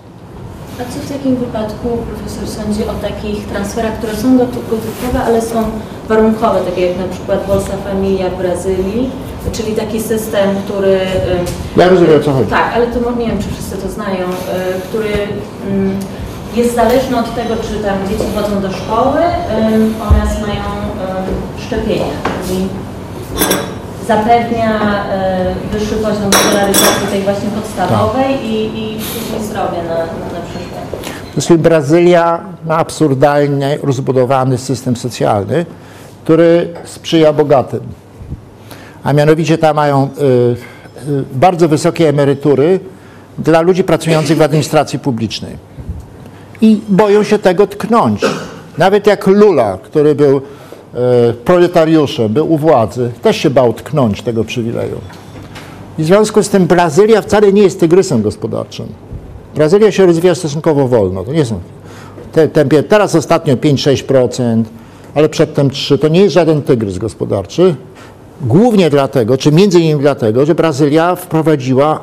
A co w takim wypadku profesor sądzi o takich transferach, które są gotówkowe, ale są warunkowe, takie jak na przykład Bolsa Familia w Brazylii, czyli taki system, który... Ja rozumiem, o co chodzi. Tak, ale to nie wiem, czy wszyscy to znają, y, który ym, jest zależny od tego, czy tam dzieci chodzą do szkoły oraz mają szczepienia, czyli zapewnia y, wyższy poziom polaryzacji tej właśnie podstawowej i, i później zdrowia na, na, przyszłość. Jest Brazylia ma absurdalnie rozbudowany system socjalny, który sprzyja bogatym. A mianowicie tam mają y, y, bardzo wysokie emerytury dla ludzi pracujących w administracji publicznej. I boją się tego tknąć. Nawet jak Lula, który był e, proletariuszem, był u władzy, też się bał tknąć tego przywileju. I w związku z tym Brazylia wcale nie jest tygrysem gospodarczym. Brazylia się rozwija stosunkowo wolno. To nie są te, tempie, teraz ostatnio 5-6%, ale przedtem 3%. To nie jest żaden tygrys gospodarczy. Głównie dlatego, czy między innymi dlatego, że Brazylia wprowadziła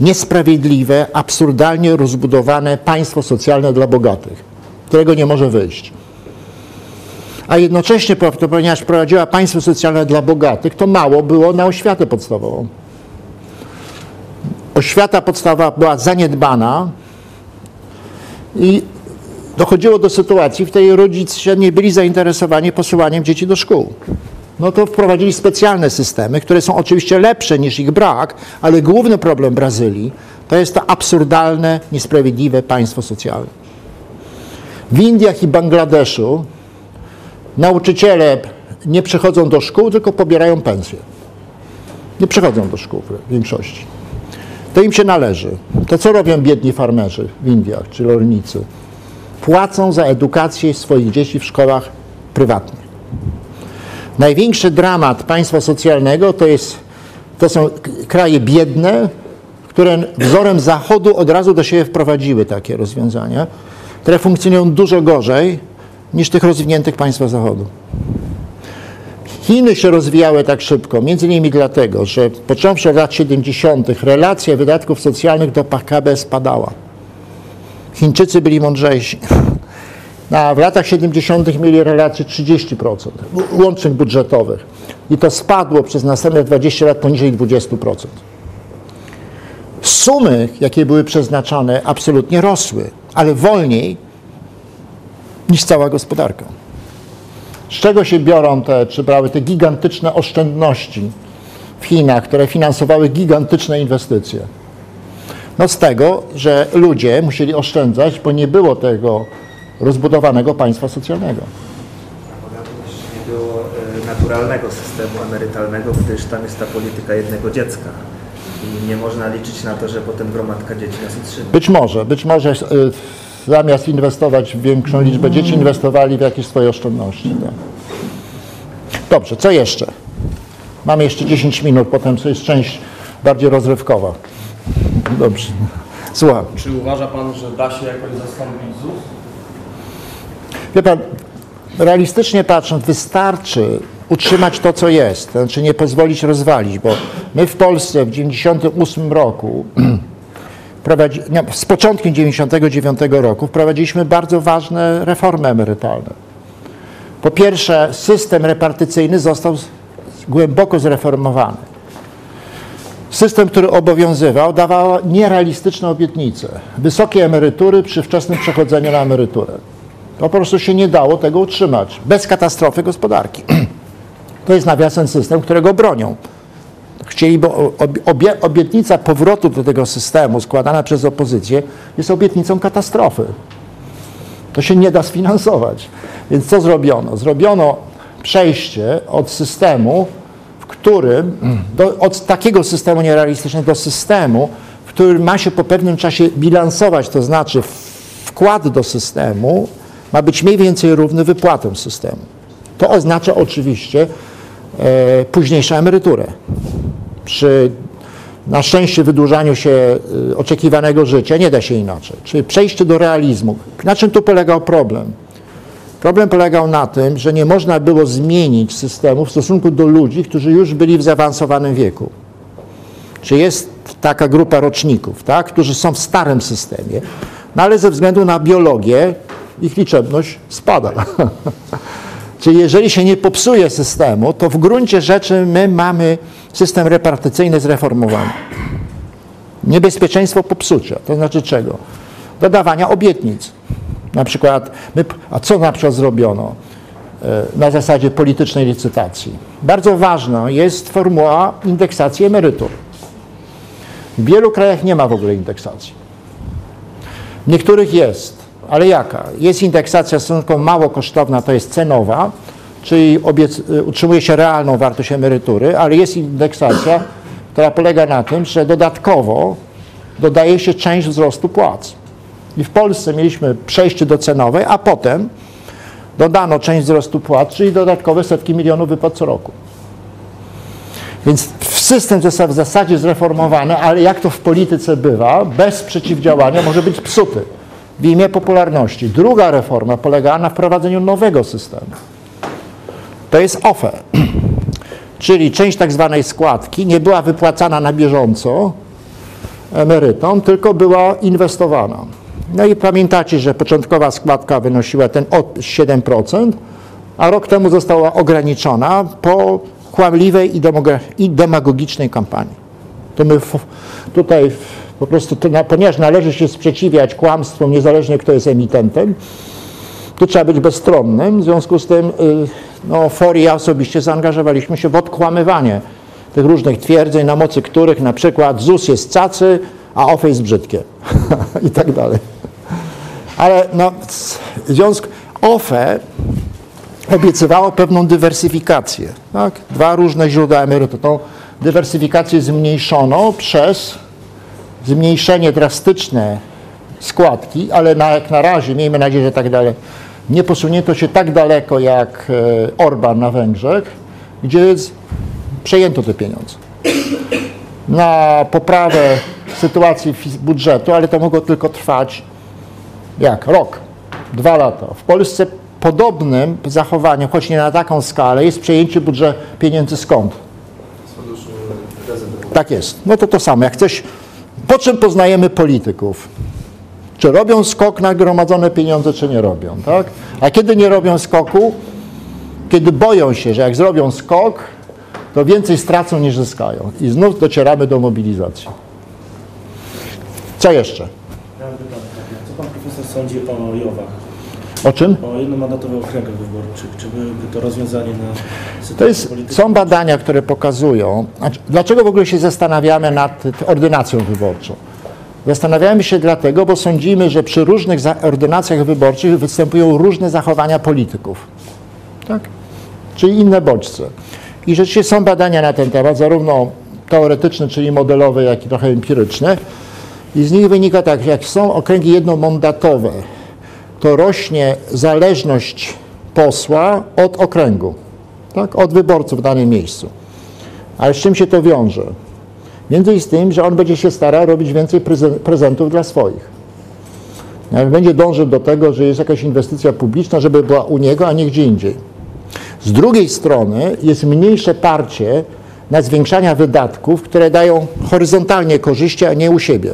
niesprawiedliwe, absurdalnie rozbudowane państwo socjalne dla bogatych, którego nie może wyjść. A jednocześnie, ponieważ wprowadziła państwo socjalne dla bogatych, to mało było na oświatę podstawową. Oświata podstawowa była zaniedbana i dochodziło do sytuacji, w której rodzice nie byli zainteresowani posyłaniem dzieci do szkół. No to wprowadzili specjalne systemy, które są oczywiście lepsze niż ich brak, ale główny problem Brazylii to jest to absurdalne, niesprawiedliwe państwo socjalne. W Indiach i Bangladeszu nauczyciele nie przychodzą do szkół, tylko pobierają pensję. Nie przychodzą do szkół w większości. To im się należy. To co robią biedni farmerzy w Indiach czy rolnicy? płacą za edukację swoich dzieci w szkołach prywatnych. Największy dramat państwa socjalnego to, jest, to są kraje biedne, które wzorem Zachodu od razu do siebie wprowadziły takie rozwiązania, które funkcjonują dużo gorzej niż tych rozwiniętych państwa Zachodu. Chiny się rozwijały tak szybko, między innymi dlatego, że począwszy od lat 70. relacja wydatków socjalnych do PKB spadała. Chińczycy byli mądrzejsi. A w latach 70. mieli relację 30% łącznych budżetowych i to spadło przez następne 20 lat poniżej 20%. Sumy, jakie były przeznaczane, absolutnie rosły, ale wolniej niż cała gospodarka. Z czego się biorą te, czy brały te gigantyczne oszczędności w Chinach, które finansowały gigantyczne inwestycje? No z tego, że ludzie musieli oszczędzać, bo nie było tego rozbudowanego państwa socjalnego. nie było e, naturalnego systemu emerytalnego, gdyż tam jest ta polityka jednego dziecka. I nie można liczyć na to, że potem gromadka dzieci nas utrzyma. Być może, być może y, zamiast inwestować w większą liczbę dzieci, inwestowali w jakieś swoje oszczędności. Tak. Dobrze, co jeszcze? Mamy jeszcze 10 minut, potem to jest część bardziej rozrywkowa. Dobrze, słucham. Czy uważa Pan, że da się jakoś zastąpić ZUS? Wie pan, realistycznie patrząc, wystarczy utrzymać to, co jest, to znaczy nie pozwolić rozwalić, bo my w Polsce w 98 roku, z początkiem 99 roku wprowadziliśmy bardzo ważne reformy emerytalne. Po pierwsze, system repartycyjny został głęboko zreformowany. System, który obowiązywał, dawał nierealistyczne obietnice. Wysokie emerytury przy wczesnym przechodzeniu na emeryturę. Po prostu się nie dało tego utrzymać bez katastrofy gospodarki. To jest nawiasem system, którego bronią. Chcieli, bo obie, obietnica powrotu do tego systemu składana przez opozycję jest obietnicą katastrofy. To się nie da sfinansować. Więc co zrobiono? Zrobiono przejście od systemu, w którym, do, od takiego systemu nierealistycznego do systemu, w którym ma się po pewnym czasie bilansować, to znaczy wkład do systemu ma być mniej więcej równy wypłatom systemu. To oznacza oczywiście e, późniejszą emeryturę. Przy na szczęście wydłużaniu się e, oczekiwanego życia nie da się inaczej. Czyli przejście do realizmu. Na czym tu polegał problem? Problem polegał na tym, że nie można było zmienić systemu w stosunku do ludzi, którzy już byli w zaawansowanym wieku. Czy jest taka grupa roczników, tak, którzy są w starym systemie, no ale ze względu na biologię ich liczebność spada. Czyli jeżeli się nie popsuje systemu, to w gruncie rzeczy my mamy system repartycyjny zreformowany. Niebezpieczeństwo popsucia, to znaczy czego? Dodawania obietnic. Na przykład, my, a co na przykład zrobiono e, na zasadzie politycznej licytacji? Bardzo ważna jest formuła indeksacji emerytur. W wielu krajach nie ma w ogóle indeksacji. W niektórych jest, ale jaka? Jest indeksacja stosunkowo mało kosztowna, to jest cenowa, czyli obiec, utrzymuje się realną wartość emerytury, ale jest indeksacja, która polega na tym, że dodatkowo dodaje się część wzrostu płac. I w Polsce mieliśmy przejście do cenowej, a potem dodano część wzrostu płac, czyli dodatkowe setki milionów wypłat co roku. Więc system został w zasadzie zreformowany, ale jak to w polityce bywa, bez przeciwdziałania może być psuty w imię popularności. Druga reforma polegała na wprowadzeniu nowego systemu. To jest OFE, czyli część tak zwanej składki nie była wypłacana na bieżąco emerytom, tylko była inwestowana. No i pamiętacie, że początkowa składka wynosiła ten od 7%, a rok temu została ograniczona po kłamliwej i, i demagogicznej kampanii. To my tutaj po prostu, ponieważ należy się sprzeciwiać kłamstwom, niezależnie kto jest emitentem, to trzeba być bezstronnym. W związku z tym no, FOR i ja osobiście zaangażowaliśmy się w odkłamywanie tych różnych twierdzeń, na mocy których na przykład ZUS jest cacy, a OFE jest brzydkie i tak dalej. Ale no, w związku OFE obiecywało pewną dywersyfikację. Tak? Dwa różne źródła emerytur. Tą dywersyfikację zmniejszono przez zmniejszenie drastyczne składki, ale na, jak na razie, miejmy nadzieję, że tak dalej, nie posunięto się tak daleko jak e, Orban na Węgrzech, gdzie przejęto te pieniądze na poprawę sytuacji budżetu, ale to mogło tylko trwać jak? Rok, dwa lata. W Polsce podobnym zachowaniem, choć nie na taką skalę, jest przejęcie budżetu pieniędzy skąd? Tak jest. No to to samo. Jak coś, po czym poznajemy polityków? Czy robią skok na gromadzone pieniądze, czy nie robią, tak? A kiedy nie robią skoku? Kiedy boją się, że jak zrobią skok, to więcej stracą niż zyskają. I znów docieramy do mobilizacji. Co jeszcze? Co pan profesor sądzi o JOW-ach? O czym? O jednomandatowych okręgach wyborczych? Czy byłyby to rozwiązanie na sytuację To jest, polityczną? są badania, które pokazują, dlaczego w ogóle się zastanawiamy nad ordynacją wyborczą. Zastanawiamy się dlatego, bo sądzimy, że przy różnych ordynacjach wyborczych występują różne zachowania polityków. Tak? Czyli inne bodźce. I rzeczywiście są badania na ten temat, zarówno teoretyczne, czyli modelowe, jak i trochę empiryczne. I z nich wynika tak, jak są okręgi jednomandatowe, to rośnie zależność posła od okręgu, tak? od wyborców w danym miejscu. Ale z czym się to wiąże? Między innymi z tym, że on będzie się starał robić więcej prezen- prezentów dla swoich. Będzie dążył do tego, że jest jakaś inwestycja publiczna, żeby była u niego, a nie gdzie indziej. Z drugiej strony jest mniejsze parcie na zwiększania wydatków, które dają horyzontalnie korzyści, a nie u siebie.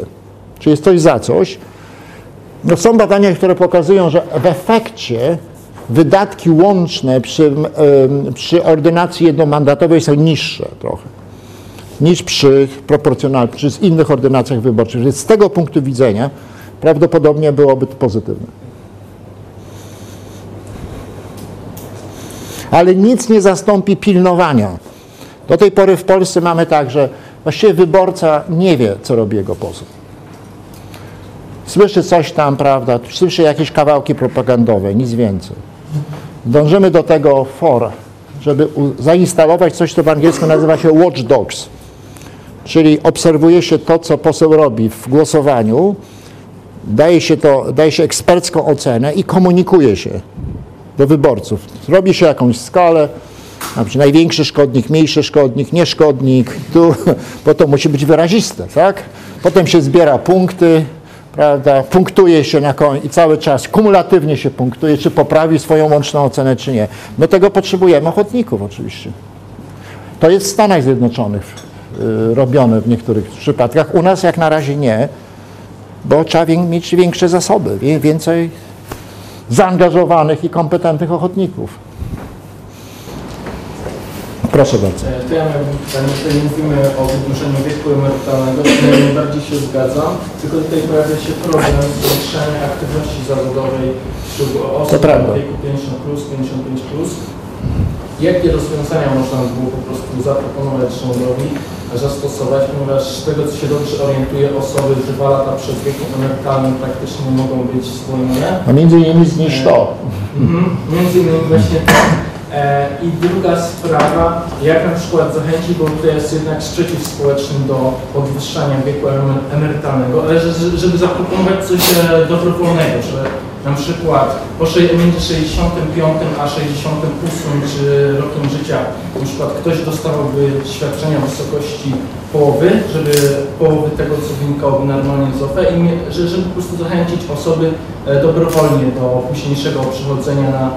Czy jest coś za coś. No są badania, które pokazują, że w efekcie wydatki łączne przy, przy ordynacji jednomandatowej są niższe trochę niż przy proporcjonalnych, czy z innych ordynacjach wyborczych. Więc z tego punktu widzenia prawdopodobnie byłoby to pozytywne. Ale nic nie zastąpi pilnowania. Do tej pory w Polsce mamy tak, że właściwie wyborca nie wie, co robi jego poseł. Słyszy coś tam, prawda, słyszy jakieś kawałki propagandowe, nic więcej. Dążymy do tego for, żeby zainstalować coś, co w angielsku nazywa się watchdogs. Czyli obserwuje się to, co poseł robi w głosowaniu, daje się, to, daje się ekspercką ocenę i komunikuje się do wyborców. Robi się jakąś skalę, na przykład największy szkodnik, mniejszy szkodnik, nieszkodnik, tu, bo to musi być wyraziste, tak? Potem się zbiera punkty, prawda, punktuje się na koń i cały czas kumulatywnie się punktuje, czy poprawi swoją łączną ocenę, czy nie. Do tego potrzebujemy ochotników oczywiście. To jest w Stanach Zjednoczonych y, robione w niektórych przypadkach. U nas jak na razie nie, bo trzeba mieć większe zasoby, więcej zaangażowanych i kompetentnych ochotników. Proszę bardzo. E, To ja miałbym pytanie, tutaj mówimy o wydłużeniu wieku emerytalnego, to ja najbardziej się zgadzam, tylko tutaj pojawia się problem zwiększania aktywności zawodowej wśród osób w wieku 50 plus, 55 plus. Jakie rozwiązania można by było po prostu zaproponować rządowi, zastosować, ponieważ z tego co się dobrze orientuję, osoby dwa lata przed wiekiem emerytalnym praktycznie nie mogą być zwolnione. A między innymi zniż to. Mhm, między innymi właśnie to. E, I druga sprawa, jak na przykład zachęcić, bo tutaj jest jednak sprzeciw społeczny do podwyższania wieku emer- emerytalnego, ale że, że- żeby zaproponować coś e, dobrowolnego, że na przykład po między 65 a 68 czy rokiem życia na przykład ktoś dostawałby świadczenia w wysokości połowy, żeby połowy tego, co wynikałoby normalnie z OFE i żeby po prostu zachęcić osoby e, dobrowolnie do późniejszego przechodzenia na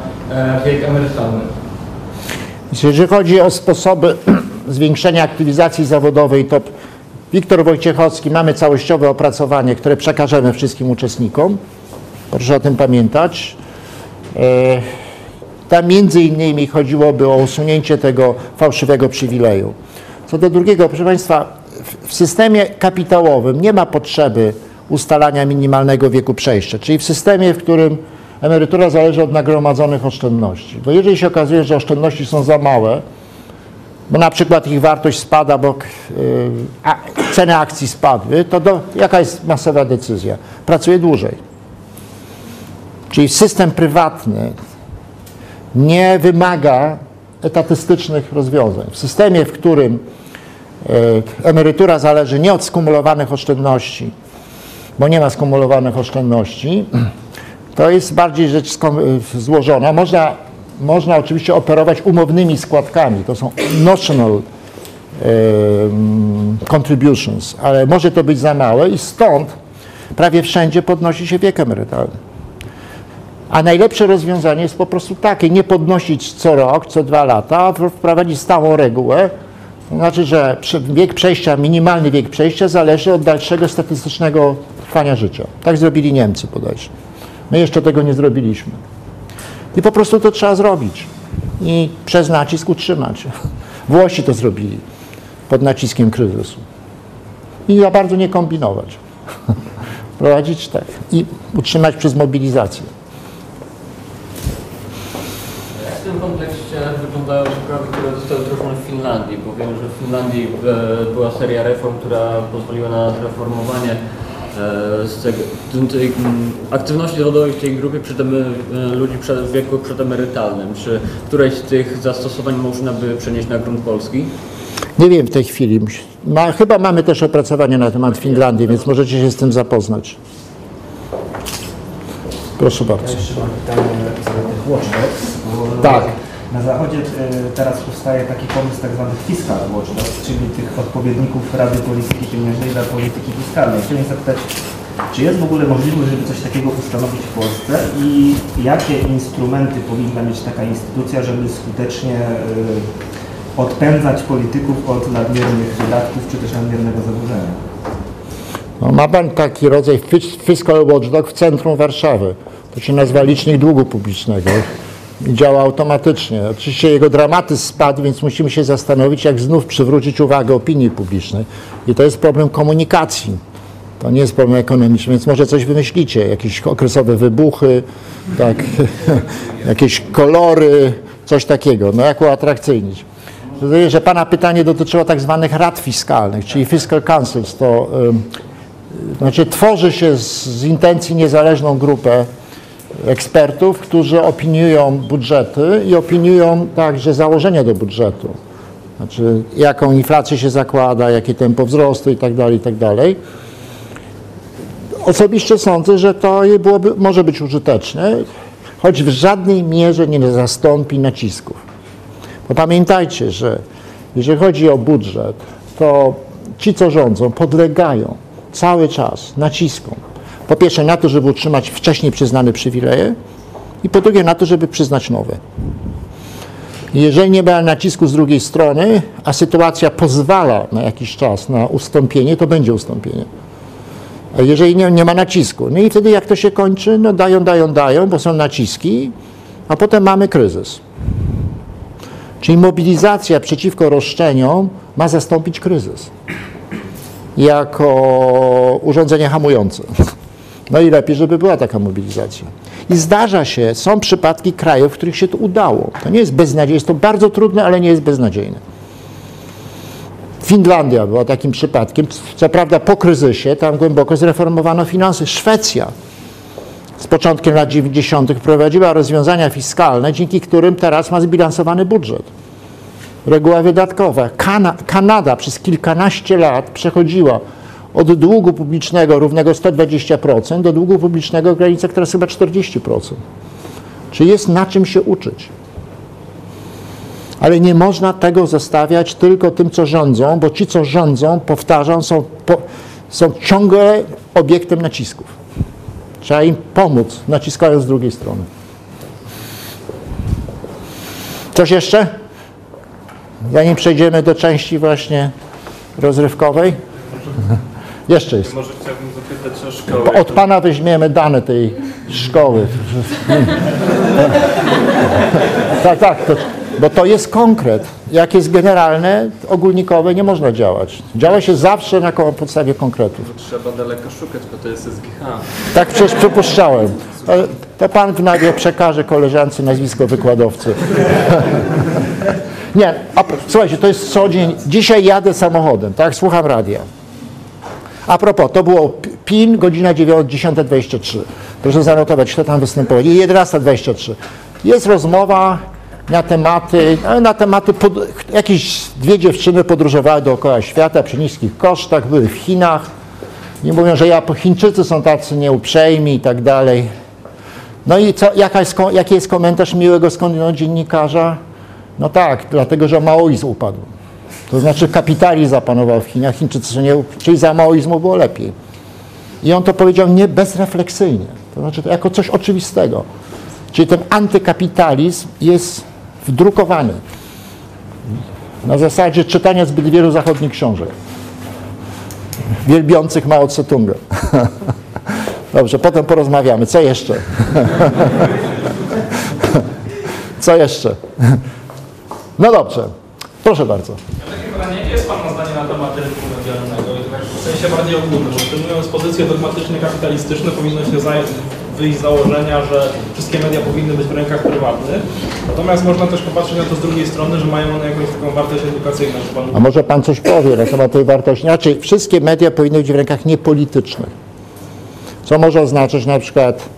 wiek emerytalny. Jeżeli chodzi o sposoby zwiększenia aktywizacji zawodowej, to Wiktor Wojciechowski, mamy całościowe opracowanie, które przekażemy wszystkim uczestnikom. Proszę o tym pamiętać. E, Tam między innymi chodziłoby o usunięcie tego fałszywego przywileju. Co do drugiego, proszę Państwa, w- w systemie kapitałowym nie ma potrzeby ustalania minimalnego wieku przejścia, czyli w systemie, w którym emerytura zależy od nagromadzonych oszczędności. Bo jeżeli się okazuje, że oszczędności są za małe, bo na przykład ich wartość spada, bo a, ceny akcji spadły, to do, jaka jest masowa decyzja? Pracuje dłużej. Czyli system prywatny nie wymaga etatystycznych rozwiązań. W systemie, w którym e, emerytura zależy nie od skumulowanych oszczędności, bo nie ma skumulowanych oszczędności. To jest bardziej rzecz skom- złożona. Można, można oczywiście operować umownymi składkami. To są notional contributions, ale może to być za małe i stąd prawie wszędzie podnosi się wiek emerytalny. A najlepsze rozwiązanie jest po prostu takie, nie podnosić co rok, co dwa lata, a wprowadzić stałą regułę. To znaczy, że wiek przejścia, minimalny wiek przejścia zależy od dalszego statystycznego trwania życia. Tak zrobili Niemcy bodajże. My jeszcze tego nie zrobiliśmy. I po prostu to trzeba zrobić. I przez nacisk utrzymać. Włosi to zrobili pod naciskiem kryzysu. I za bardzo nie kombinować. Prowadzić tak. I utrzymać przez mobilizację. W tym kontekście wyglądają sprawy, które zostały wdrożone w Finlandii? Bo wiem, że w Finlandii e, była seria reform, która pozwoliła na zreformowanie e, z tego, tej mm, aktywności zawodowej w tej grupie przedemy, e, ludzi przed, w wieku przedemerytalnym. Czy któreś z tych zastosowań można by przenieść na grunt polski? Nie wiem w tej chwili. Ma, chyba mamy też opracowanie na temat Finlandii, więc możecie się z tym zapoznać. Proszę Ja bardzo. jeszcze mam pytanie co do tych watchdogs. bo Tak. Na zachodzie e, teraz powstaje taki pomysł tak zwany fiscal watchdogs, czyli tych odpowiedników Rady Polityki Pieniężnej dla polityki fiskalnej. Chciałem zapytać, czy jest w ogóle możliwość, żeby coś takiego ustanowić w Polsce i jakie instrumenty powinna mieć taka instytucja, żeby skutecznie e, odpędzać polityków od nadmiernych wydatków czy też nadmiernego zadłużenia? No, ma pan taki rodzaj fis- fiscal watchdog w centrum Warszawy. To się nazywa licznik długu publicznego. Działa automatycznie. Oczywiście jego dramatyzm spadł, więc musimy się zastanowić, jak znów przywrócić uwagę opinii publicznej. I to jest problem komunikacji. To nie jest problem ekonomiczny, więc może coś wymyślicie. Jakieś okresowe wybuchy, tak, jakieś kolory, coś takiego. No jak uatrakcyjnić. Rozumiem, że Pana pytanie dotyczyło tak zwanych rad fiskalnych, czyli fiscal councils. To ym, znaczy tworzy się z, z intencji niezależną grupę ekspertów, którzy opiniują budżety i opiniują także założenia do budżetu. Znaczy jaką inflację się zakłada, jakie tempo wzrostu i tak dalej, i tak. Osobiście sądzę, że to byłoby, może być użyteczne, choć w żadnej mierze nie zastąpi nacisków. Bo pamiętajcie, że jeżeli chodzi o budżet, to ci, co rządzą, podlegają cały czas naciskom. Po pierwsze na to, żeby utrzymać wcześniej przyznane przywileje i po drugie na to, żeby przyznać nowe. Jeżeli nie ma nacisku z drugiej strony, a sytuacja pozwala na jakiś czas na ustąpienie, to będzie ustąpienie. A jeżeli nie, nie ma nacisku, no i wtedy jak to się kończy, no dają, dają, dają, bo są naciski, a potem mamy kryzys. Czyli mobilizacja przeciwko roszczeniom ma zastąpić kryzys jako urządzenie hamujące. No i lepiej, żeby była taka mobilizacja. I zdarza się, są przypadki krajów, w których się to udało. To nie jest beznadziejne, jest to bardzo trudne, ale nie jest beznadziejne. Finlandia była takim przypadkiem. Co prawda po kryzysie, tam głęboko zreformowano finanse. Szwecja z początkiem lat 90. wprowadziła rozwiązania fiskalne, dzięki którym teraz ma zbilansowany budżet. Reguła wydatkowa. Kana Kanada przez kilkanaście lat przechodziła od długu publicznego równego 120% do długu publicznego w granicach teraz chyba 40%. Czy jest na czym się uczyć? Ale nie można tego zostawiać tylko tym, co rządzą, bo ci, co rządzą, powtarzam, są, po, są ciągle obiektem nacisków. Trzeba im pomóc, naciskając z drugiej strony. Coś jeszcze? Zanim przejdziemy do części właśnie rozrywkowej. Jeszcze jest. Może chciałbym zapytać o szkołę. Od Pana weźmiemy dane tej szkoły. tak, tak, to, bo to jest konkret. Jak jest generalne, ogólnikowe nie można działać. Działa się zawsze na podstawie konkretów. Trzeba daleko szukać, bo to jest SGH. Tak przecież przypuszczałem. To Pan w nagle przekaże koleżance nazwisko wykładowcy. Nie, a, słuchajcie, to jest co dzień. Dzisiaj jadę samochodem, tak? Słucham radia. A propos, to było PIN, godzina 9, 10.23. Proszę zanotować, kto tam występował. I 11.23. Jest rozmowa na tematy, no, na tematy pod, jakieś dwie dziewczyny podróżowały dookoła świata przy niskich kosztach, były w Chinach. I mówią, że ja, Chińczycy są tacy nieuprzejmi i tak dalej. No i co, jaka jest, jaki jest komentarz miłego skądinąd dziennikarza? No tak, dlatego, że maoizm upadł. To znaczy kapitalizm zapanował w Chinach, Chińczycy nie, czyli za maoizmu było lepiej. I on to powiedział nie bezrefleksyjnie, to znaczy to jako coś oczywistego. Czyli ten antykapitalizm jest wdrukowany na zasadzie czytania zbyt wielu zachodnich książek wielbiących Mao Tse-tunga. Dobrze, potem porozmawiamy. Co jeszcze? Co jeszcze? No dobrze, proszę bardzo. Takie pytanie, jakie jest Pana zdanie na temat rynku medialnego? I tak w sensie bardziej ogólnym, bo przyjmując pozycję dogmatycznie kapitalistyczną, powinno się za, wyjść z założenia, że wszystkie media powinny być w rękach prywatnych. Natomiast można też popatrzeć na to z drugiej strony, że mają one jakąś taką wartość edukacyjną. A może Pan coś powie na temat tej wartości? Znaczy, wszystkie media powinny być w rękach niepolitycznych. Co może oznaczać na przykład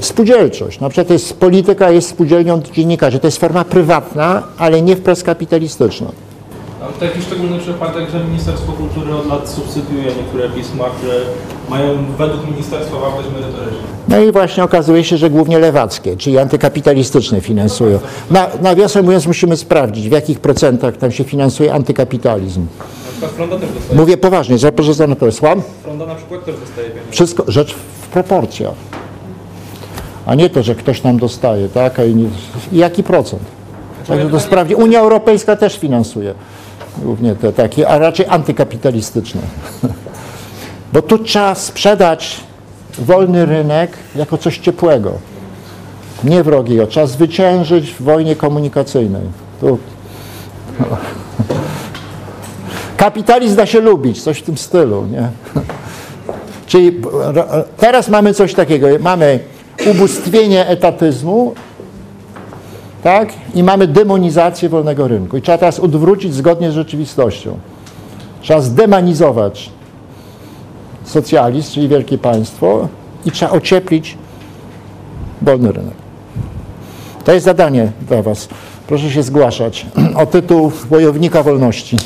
spółdzielczość. Na przykład to jest, polityka jest spółdzielnią dziennikarzy. To jest forma prywatna, ale nie wprost kapitalistyczna. Mam taki szczególny przypadek, że Ministerstwo Kultury od lat subsydiuje niektóre pisma, które mają według ministerstwa wartość merytoryczną. No i właśnie okazuje się, że głównie lewackie, czyli antykapitalistyczne finansują. Na, nawiasem mówiąc, musimy sprawdzić, w jakich procentach tam się finansuje antykapitalizm. Na. Mówię poważnie, zapożyczone to jest słam. Fronda na przykład też dostaje pieniądze. Wszystko, rzecz w proporcjach. A nie to, że ktoś nam dostaje, tak? A inni, jaki procent? Także to sprawdzi. Unia Europejska też finansuje głównie te takie, a raczej antykapitalistyczne. Bo tu trzeba sprzedać wolny rynek jako coś ciepłego, nie wrogiego. Trzeba zwyciężyć w wojnie komunikacyjnej. Tu. Kapitalizm da się lubić, coś w tym stylu, nie? Czyli teraz mamy coś takiego, mamy ubóstwienie etatyzmu, tak? I mamy demonizację wolnego rynku. I trzeba teraz odwrócić zgodnie z rzeczywistością. Trzeba zdemonizować socjalizm, czyli wielkie państwo i trzeba ocieplić wolny rynek. To jest zadanie dla Was. Proszę się zgłaszać o tytuł Wojownika Wolności.